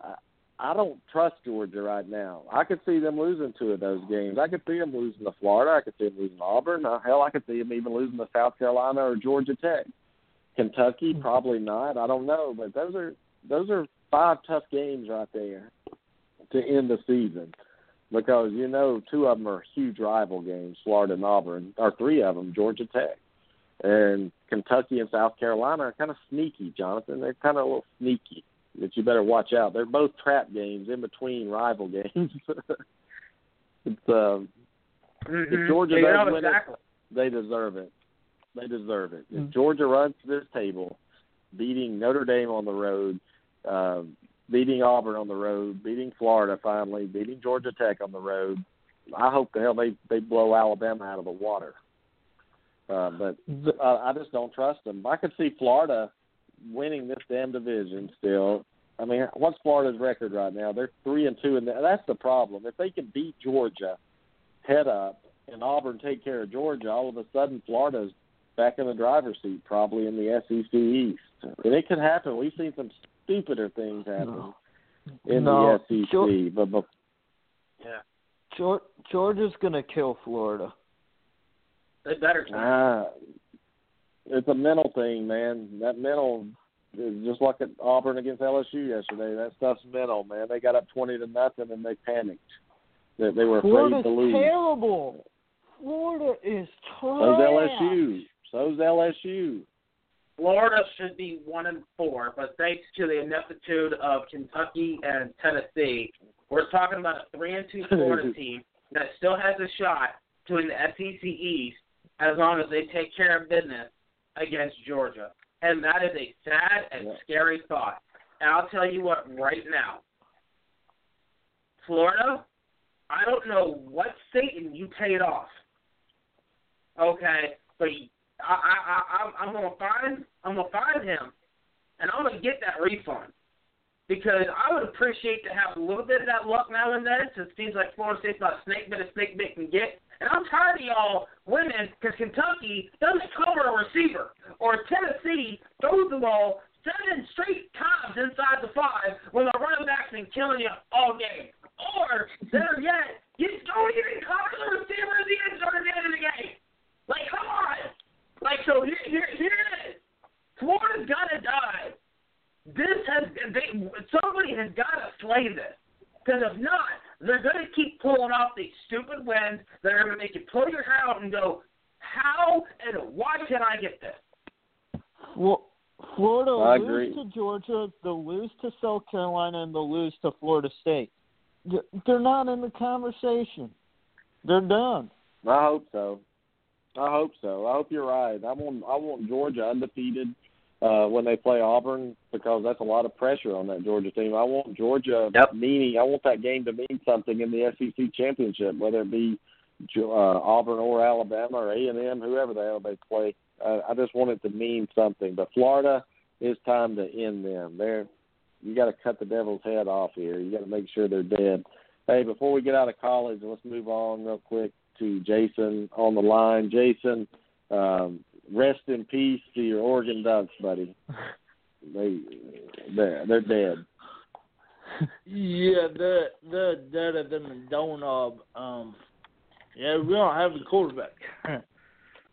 I, I don't trust Georgia right now. I could see them losing two of those games. I could see them losing to Florida. I could see them losing to Auburn. Uh, hell, I could see them even losing to South Carolina or Georgia Tech. Kentucky, probably not. I don't know, but those are those are five tough games right there to end the season because you know two of them are huge rival games, Florida and Auburn, or three of them, Georgia Tech. And Kentucky and South Carolina are kind of sneaky, Jonathan. They're kind of a little sneaky that you better watch out. They're both trap games in between rival games. it's um, if Georgia yeah, does win exactly. it, they deserve it. They deserve it. If Mm. Georgia runs to this table, beating Notre Dame on the road, um, beating Auburn on the road, beating Florida finally, beating Georgia Tech on the road, I hope the hell they they blow Alabama out of the water. Uh, but uh, I just don't trust them. I could see Florida winning this damn division still. I mean, what's Florida's record right now? They're three and two, and that's the problem. If they can beat Georgia head up and Auburn take care of Georgia, all of a sudden Florida's back in the driver's seat, probably in the SEC East. And it could happen. We've seen some stupider things happen No. in No, the SEC, Geor- but, but Geor- Georgia's gonna kill Florida. They better. Ah, it's a mental thing, man. That mental is just like at Auburn against LSU yesterday. That stuff's mental, man. They got up twenty to nothing and they panicked. They, they were afraid Florida's to lose. terrible. Florida is So's trash. LSU. So's LSU. Florida should be one and four, but thanks to the ineptitude of Kentucky and Tennessee, we're talking about a three and two Florida team that still has a shot to win the SEC East as long as they take care of business against Georgia. And that is a sad and Yeah. scary thought. And I'll tell you what right now. Florida, I don't know what Satan you paid off. Okay, but I, I, I, I'm- gonna find, I'm gonna find him, and I'm gonna get that refund because I would appreciate to have a little bit of that luck now and then. Since it seems like Florida State's about a snake bit a snake bit can get, and I'm tired of y'all winning because Kentucky doesn't cover a receiver or Tennessee throws the ball seven straight times inside the five when the running back's been killing you all game. Or better yet, you don't even cover the receiver in the end zone at the end of the game. Like, come on. Like, so here, here, here it is. Florida's got to die. This has, they, somebody has got to slay this. Because if not, they're going to keep pulling off these stupid wins that are going to make you pull your hair out and go, how and why can I get this? Flo- Florida I lose agree. to Georgia, they'll lose to South Carolina, and they'll lose to Florida State. They're not in the conversation. They're done. I hope so. I hope so. I hope you're right. I want I want Georgia undefeated uh when they play Auburn because that's a lot of pressure on that Georgia team. I want Georgia Yep. meaning I want that game to mean something in the SEC championship, whether it be uh, Auburn or Alabama or A and M, whoever the hell they play. Uh, I just want it to mean something. But Florida, it's time to end them. They're you got to cut the devil's head off here. You got to make sure they're dead. Hey, before we get out of college, let's move on real quick to Jason on the line. Jason, um, rest in peace to your Oregon Ducks, buddy. They they're they're dead. Yeah, they're they're deader than a doorknob. Um, yeah, we don't have a quarterback.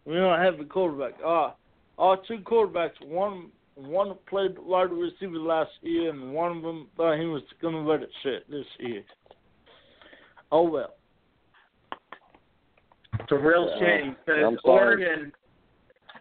we don't have a quarterback. Uh, our two quarterbacks, one one played wide receiver last year, and one of them thought he was gonna let it sit this year. Oh well. It's a real shame because. Oregon,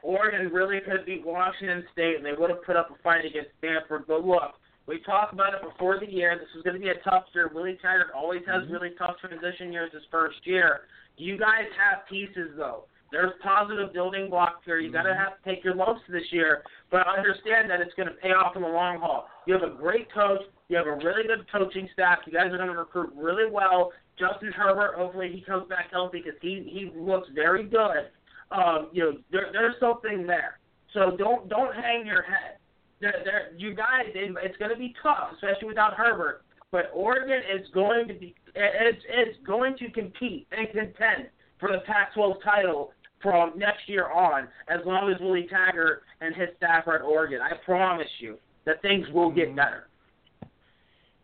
Oregon really could beat Washington State, and they would have put up a fight against Stanford. But look, we talked about it before the year. This is going to be a tough year. Willie Taggart always has Mm-hmm. really tough transition years his first year. You guys have pieces though. There's positive building blocks here. You got Mm-hmm. to have to take your lumps this year, but understand that it's going to pay off in the long haul. You have a great coach. You have a really good coaching staff. You guys are going to recruit really well. Justin Herbert, hopefully he comes back healthy because he he looks very good. Um, you know, there, there's something there. So don't don't hang your head. There, there, you guys, it, it's going to be tough, especially without Herbert. But Oregon is going to be it's it's going to compete and contend for the Pac-12 title from next year on, as long as Willie Taggart and his staff are at Oregon. I promise you that things will get better.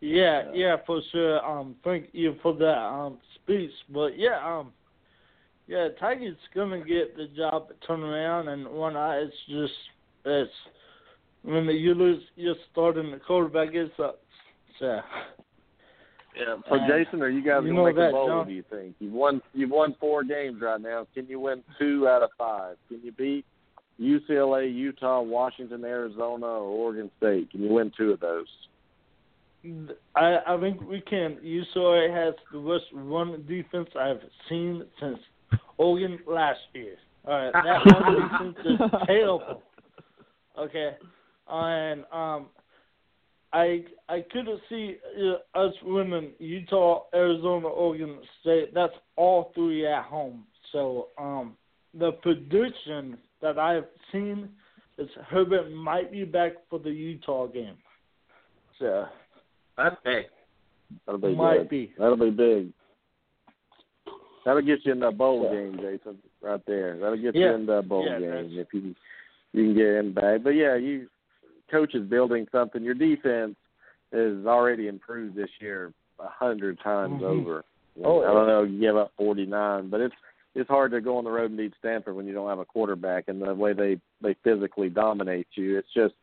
Yeah, yeah, for sure. Um, thank you for that um speech. But yeah, um, yeah, Tiger's gonna get the job turned around, and when I, it's just it's when you lose your starting the quarterback, it sucks. So Yeah. So And Jason, are you guys you gonna know make that, a bowl? John. Do you think you've won? You've won four games right now. Can you win two out of five? Can you beat UCLA, Utah, Washington, Arizona, or Oregon State? Can you win two of those? I I think we can. UCLA has the worst run defense I've seen since Oregon last year. All right, that run defense is terrible. Okay, and um, I I couldn't see uh, us winning Utah, Arizona, Oregon State. That's all three at home. So um, the prediction that I've seen is Herbert might be back for the Utah game. So That's big. That'll be might good. be. That'll be big. That'll get you in the bowl Yeah. game, Jason. Right there. That'll get Yeah. you in the bowl Yeah, game if you you can get him back. But yeah, you coach is building something. Your defense is already improved this year a hundred times Mhm. over. Oh, I don't know. You give up forty nine, but it's it's hard to go on the road and beat Stanford when you don't have a quarterback and the way they they physically dominate you. It's just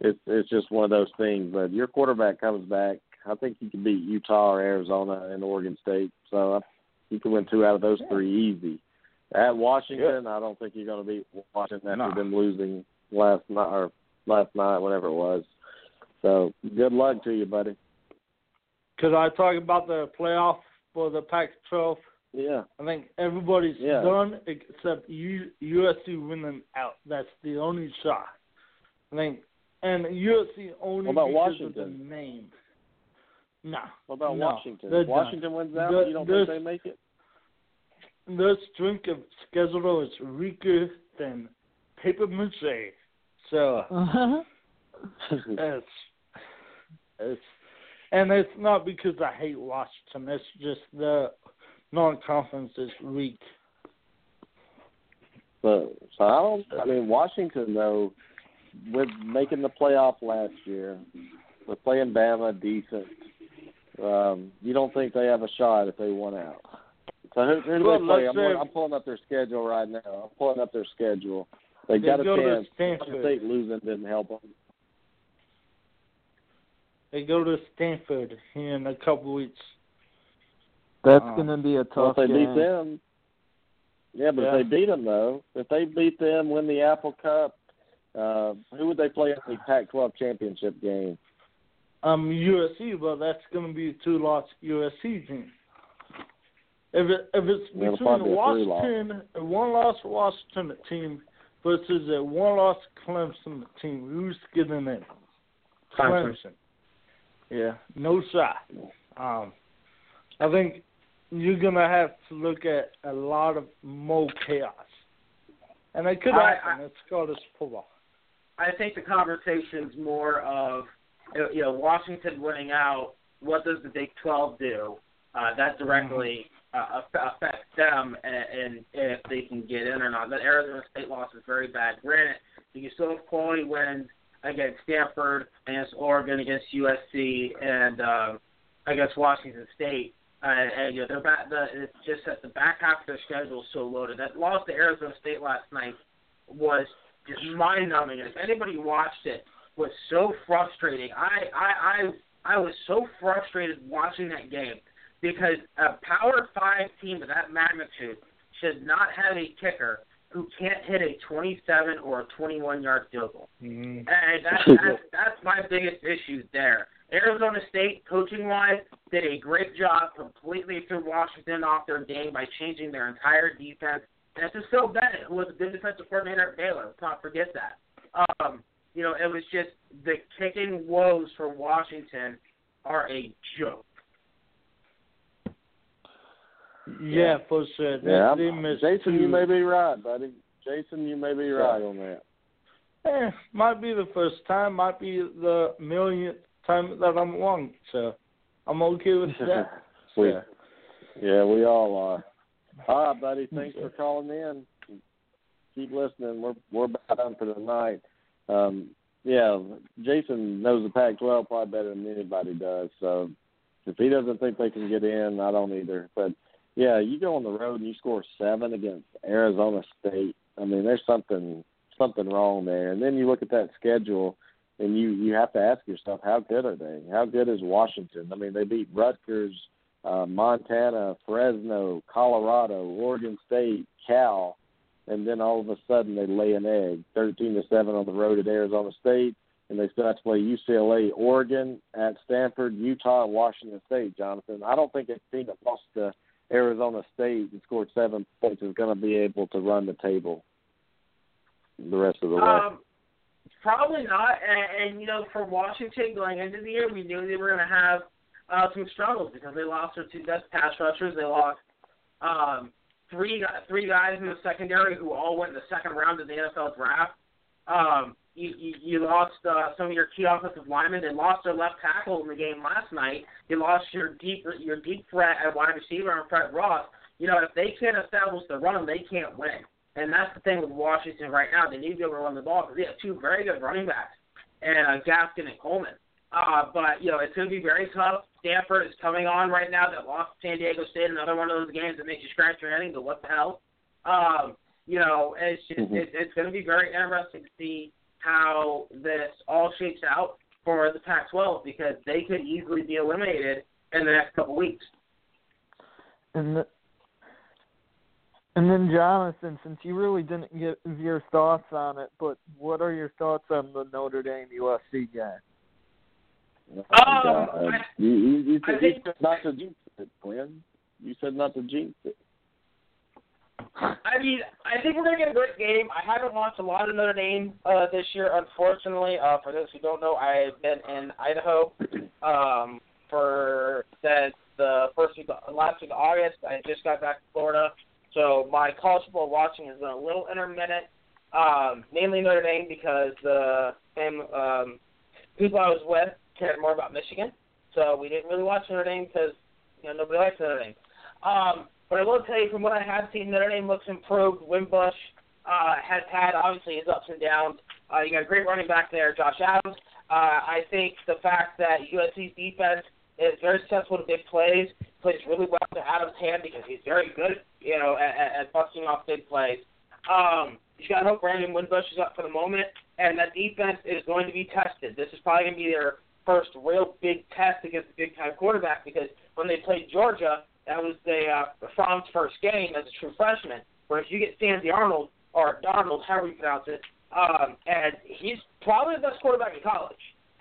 it's it's just one of those things. But your quarterback comes back. I think you can beat Utah or Arizona and Oregon State. So you can win two out of those three easy. At Washington, I don't think you're going to beat Washington after Nah. them losing last night or last night, whatever it was. So good luck to you, buddy. Could I talk about the playoff for the Pac-12? Yeah. I think everybody's Yeah. done except U- USC winning out. That's the only shot. I think, and USC only What about because of Washington? the name. No. What about no, Washington? they're done. Washington wins out, The- you don't think they make it? Their strength of schedule is weaker than paper mache. So uh-huh. it's it's and it's not because I hate Washington. It's just the non-conference is weak. So, so I don't. I mean, Washington though, with making the playoff last year, with playing Bama decent, um, you don't think they have a shot if they won out? So who, who do Well, they play? let's I'm, I'm pulling up their schedule right now. I'm pulling up their schedule. They, They got a go chance. Stanford. Ohio State losing didn't help them. They go to Stanford here in a couple weeks. That's Um, gonna be a Well, tough if they game. beat them, yeah, but Yeah. if they beat them though, if they beat them, win the Apple Cup, uh, who would they play in the Pac-12 championship game? Um, USC, well, that's going to be a two-loss USC team. If it if it's It'll between be. Washington, a one-loss Washington team versus a one-loss Clemson team, who's getting in? Clemson. Yeah, no shot. Um, I think you're gonna have to look at a lot of more chaos, and it could I- happen. it's college football. I think the conversation's more of you know Washington winning out. What does the Big 12 do? Uh, that directly uh, aff- affects them and, and if they can get in or not. That Arizona State loss is very bad. Granted, you still have quality wins against Stanford, against Oregon, against USC, and uh, against Washington State. Uh, and you know, back, the, it's just that the back half of their schedule is so loaded. That loss to Arizona State last night was just mind numbing. If anybody watched it, was so frustrating. I I I I was so frustrated watching that game because a Power Five team of that magnitude should not have a kicker who can't hit a 27 or a 21 yard field goal. Mm-hmm. And that's, that's that's my biggest issue there. Arizona State, coaching wise, did a great job completely threw Washington off their game by changing their entire defense. And this is Phil Bennett, who was a good defensive coordinator at Baylor. Let's not forget that. Um, you know, it was just the kicking woes for Washington are a joke. Yeah, for sure. Yeah, Jason, two. you may be right, buddy. Jason, you may be right on that. Eh, might be the first time, might be the millionth time that I'm wrong. So I'm okay with that. we, So, yeah, we all are. All right, buddy. Thanks for calling in. Keep listening. We're we're about done for tonight. Um, yeah, Jason knows the Pac-12 probably better than anybody does. So if he doesn't think they can get in, I don't either. But yeah, you go on the road and you score seven against Arizona State. I mean, there's something something wrong there. And then you look at that schedule, and you you have to ask yourself, how good are they? How good is Washington? I mean, they beat Rutgers, uh, Montana, Fresno, Colorado, Oregon State, Cal, and then all of a sudden they lay an egg, thirteen to seven on the road at Arizona State, and they still have to play UCLA, Oregon, at Stanford, Utah, Washington State. Jonathan, I don't think a team that lost to Arizona State and scored seven points is going to be able to run the table the rest of the way. Um, probably not. And, and you know, for Washington going into the year, we knew they were going to have uh, some struggles because they lost their two best pass rushers. They lost um, three three guys in the secondary who all went in the second round of the NFL draft. Um, you, you, you lost uh, some of your key offensive linemen. They lost their left tackle in the game last night. You lost your deep your deep threat at wide receiver and Fred Ross. you know, if they can't establish the run, they can't win. And that's the thing with Washington right now. They need to be able to run the ball because they have two very good running backs, and uh, Gaskin and Coleman. Uh, but you know, it's going to be very tough. Stanford is coming on right now. That lost San Diego State, another one of those games that makes you scratch your head and go, "What the hell?" Um, you know, it's just Mhm. it, it's going to be very interesting to see how this all shakes out for the Pac-12 because they could easily be eliminated in the next couple weeks. And the, and then Jonathan, since you really didn't give your thoughts on it, but what are your thoughts on the Notre Dame USC game? Um, Uh, I- you, you, you, I said, think- you said not to jinx it, Quinn. You said not to jinx it. I mean, I think we're gonna get a great game. I haven't watched a lot of Notre Dame uh, this year, unfortunately. Uh, for those who don't know, I've been in Idaho um, for since the first week, last week of August. I just got back to Florida, so my college football watching has been a little intermittent. Um, mainly Notre Dame because the same um, people I was with cared more about Michigan, so we didn't really watch Notre Dame because you know nobody likes Notre Dame. Um, but I will tell you, from what I have seen, Notre Dame looks improved. Wimbush uh, has had obviously his ups and downs. Uh, you got a great running back there, Josh Adams. Uh, I think the fact that USC's defense is very successful to big plays, plays really well to Adams' hand because he's very good, you know, at, at, busting off big plays. Um, you got to hope Brandon Wimbush is up for the moment, and that defense is going to be tested. This is probably going to be their first real big test against a big time quarterback because when they played Georgia, that was the uh, Fromm's first game as a true freshman. Whereas you get Sam Darnold or Darnold, however you pronounce it, um, and he's probably the best quarterback in college.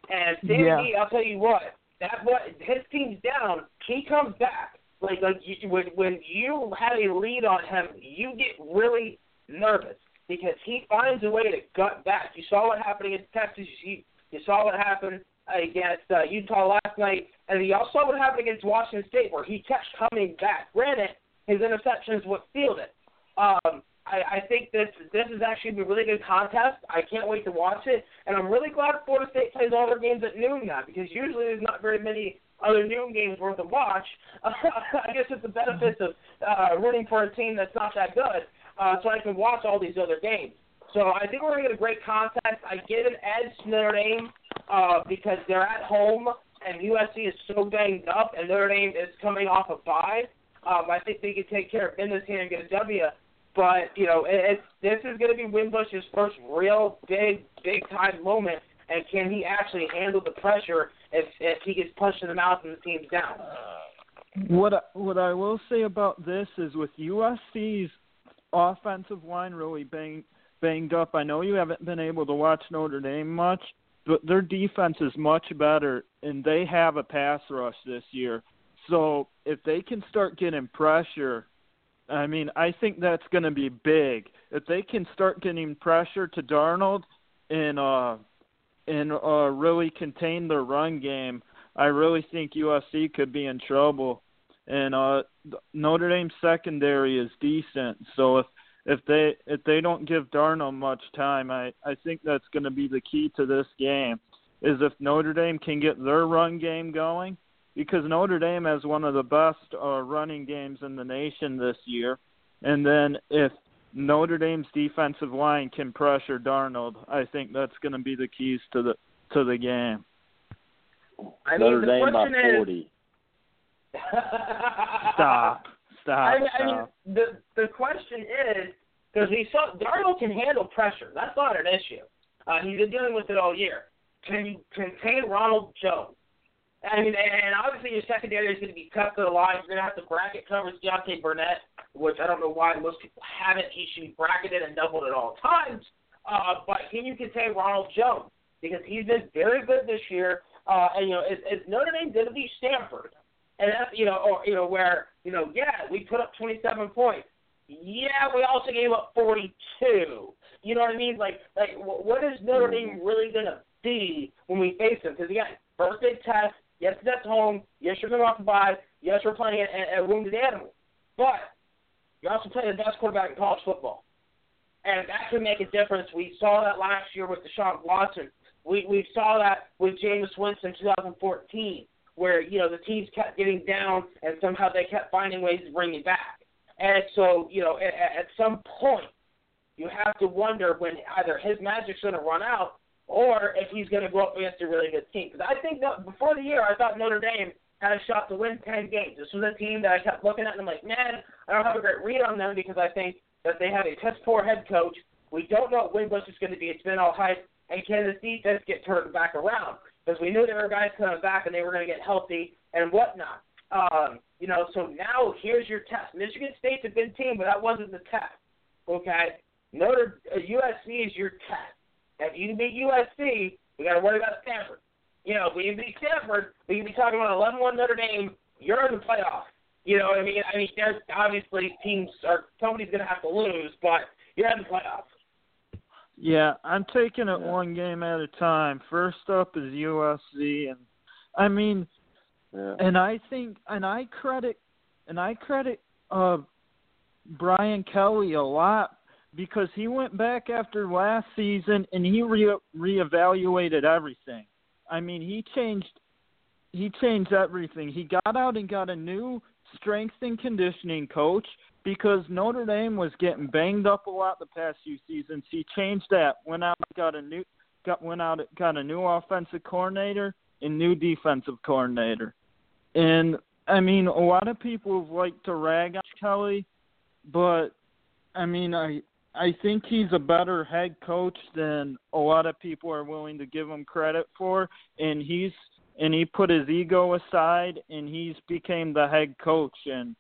And Sandy, Yeah. I'll tell you what, that what his team's down, he comes back. Like like you, when when you have a lead on him, you get really nervous because he finds a way to gut back. You saw what happened against Texas. You, you saw what happened against uh, Utah last night, and you also saw what happened against Washington State, where he kept coming back. Granted, his interceptions would field it. Um, I, I think this this is actually a really good contest. I can't wait to watch it, and I'm really glad Florida State plays all their games at noon now because usually there's not very many other noon games worth of watch. I guess it's the benefits of uh, rooting for a team that's not that good, uh, so I can watch all these other games. So I think we're gonna get a great contest. I give an edge to Notre Dame uh, because they're at home and USC is so banged up, and Notre Dame is coming off a bye. Um, I think they can take care of business here and get a W. But you know, it, it's this is going to be Wimbush's first real big, big time moment, and can he actually handle the pressure if if he gets punched in the mouth and the team's down? What I, what I will say about this is with USC's offensive line really bang, banged up. I know you haven't been able to watch Notre Dame much, but their defense is much better, and they have a pass rush this year. So if they can start getting pressure, I mean, I think that's going to be big. If they can start getting pressure to Darnold and uh and uh really contain their run game, I really think USC could be in trouble. And uh Notre Dame's secondary is decent, so if if they if they don't give Darnold much time, I I think that's going to be the key to this game. Is if Notre Dame can get their run game going, because Notre Dame has one of the best uh, running games in the nation this year, and then if Notre Dame's defensive line can pressure Darnold, I think that's going to be the keys to the to the game. I mean, Notre the Dame by question is- forty. Stop, stop, I mean, I mean, the the question is because we saw Darnold can handle pressure. That's not an issue. Uh, he's been dealing with it all year. Can you contain Ronald Jones? I mean, and obviously your secondary is going to be cut to the line. You're going to have to bracket coverage Deontay Burnett, which I don't know why most people haven't. He should be bracketed and doubled at all times. Uh, but can you contain Ronald Jones? Because he's been very good this year. Uh, and, you know, is, is Notre Dame going to be Stanford? And that's, you know, or, you know, where, you know, yeah, we put up 27 points. Yeah, we also gave up 42. You know what I mean? Like, like what is Notre Dame mm-hmm. really going to be when we face them? Because, again, first big test. Yes, that's home. Yes, you're coming off a bye. Yes, we're playing a, a wounded animal. But you're also playing the best quarterback in college football. And that can make a difference. We saw that last year with Deshaun Watson. We we saw that with Jameis Winston in 2014, where you know the teams kept getting down and somehow they kept finding ways to bring it back. And so, you know, at, at some point, you have to wonder when either his magic's going to run out or if he's going to go up against a really good team. Because I think that before the year, I thought Notre Dame had a shot to win 10 games. This was a team that I kept looking at and I'm like, man, I don't have a great read on them because I think that they have a piss poor head coach. We don't know what Wimbush is going to be. It's been all hype. And can this defense get turned back around? Because we knew there were guys coming back and they were going to get healthy and whatnot. Um, you know, so now here's your test. Michigan State's a good team, but that wasn't the test. Okay? Notre uh, USC is your test. If you beat USC, we got to worry about Stanford. You know, if we beat Stanford, we can be talking about 11-1 Notre Dame. You're in the playoff. You know what I mean? I mean, there's obviously teams are somebody's going to have to lose, but you're in the playoffs. Yeah, I'm taking it one game at a time. First up is USC, and I mean, Yeah. and I think, and I credit, and I credit uh Brian Kelly a lot because he went back after last season and he re reevaluated everything. I mean, he changed, he changed everything. He got out and got a new strength and conditioning coach because Notre Dame was getting banged up a lot the past few seasons. He changed that. Went out, got a new, got went out, got a new offensive coordinator and new defensive coordinator. And I mean, a lot of people have liked to rag on Kelly, but I mean, I I think he's a better head coach than a lot of people are willing to give him credit for, and he's and he put his ego aside and he's became the head coach and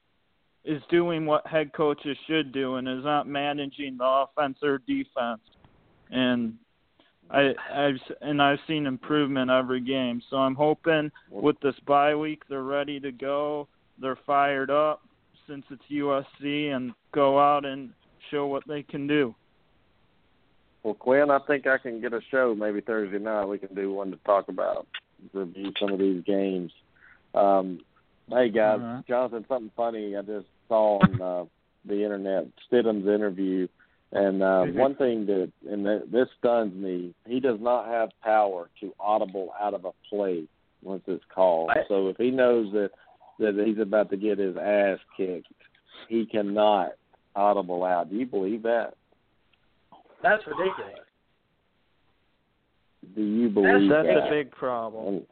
is doing what head coaches should do and is not managing the offense or defense. And I I've and I've seen improvement every game. So I'm hoping with this bye week they're ready to go. They're fired up since it's USC and go out and show what they can do. Well, Quinn, I think I can get a show maybe Thursday night. We can do one to talk about, review some of these games. Um, hey guys, right. Jonathan, something funny I just saw on uh, the internet, Stidham's interview, and uh, Mhm. one thing that and th- this stuns me, he does not have power to audible out of a play once it's called. What? So if he knows that that he's about to get his ass kicked, he cannot audible out. Do you believe that? That's ridiculous. Do you believe That's that? a big problem.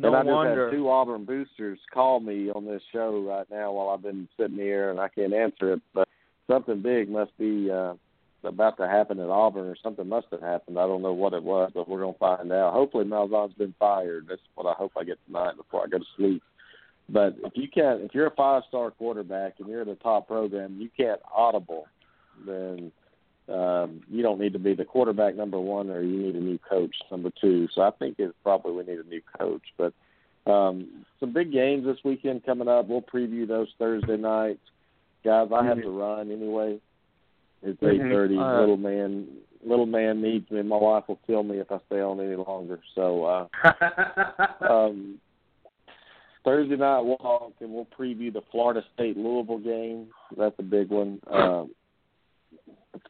No and I just wonder. had two Auburn boosters call me on this show right now while I've been sitting here and I can't answer it, but something big must be uh about to happen at Auburn or something must have happened. I don't know what it was, but we're gonna find out. Hopefully Malzahn's been fired. That's what I hope I get tonight before I go to sleep. But if you can't if you're a five star quarterback and you're in a top program, you can't audible, then um, you don't need to be the quarterback number one, or you need a new coach number two. So I think it's probably we need a new coach. But um, some big games this weekend coming up. We'll preview those Thursday nights, guys. I have to run anyway. It's Mhm. eight thirty. Right. Little man, little man needs me. My wife will kill me if I stay on any longer. So uh, um, Thursday night walk, and we'll preview the Florida State Louisville game. That's a big one. Um,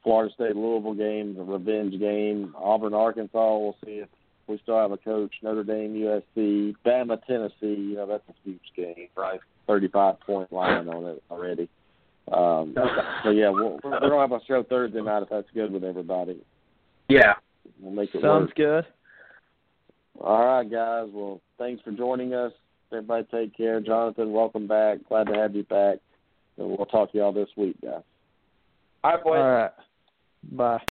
Florida State Louisville game, the revenge game. Auburn Arkansas. We'll see if we still have a coach. Notre Dame USC, Bama Tennessee. You know that's a huge game, right? Thirty-five point line on it already. Um, so yeah, we'll, we're gonna have a show Thursday night if that's good with everybody. yeah. We'll make it Sounds work. good. All right, guys. Well, thanks for joining us. Everybody take care. Jonathan, welcome back. Glad to have you back. And we'll talk to y'all this week, guys. All right, boys. All right. Bye.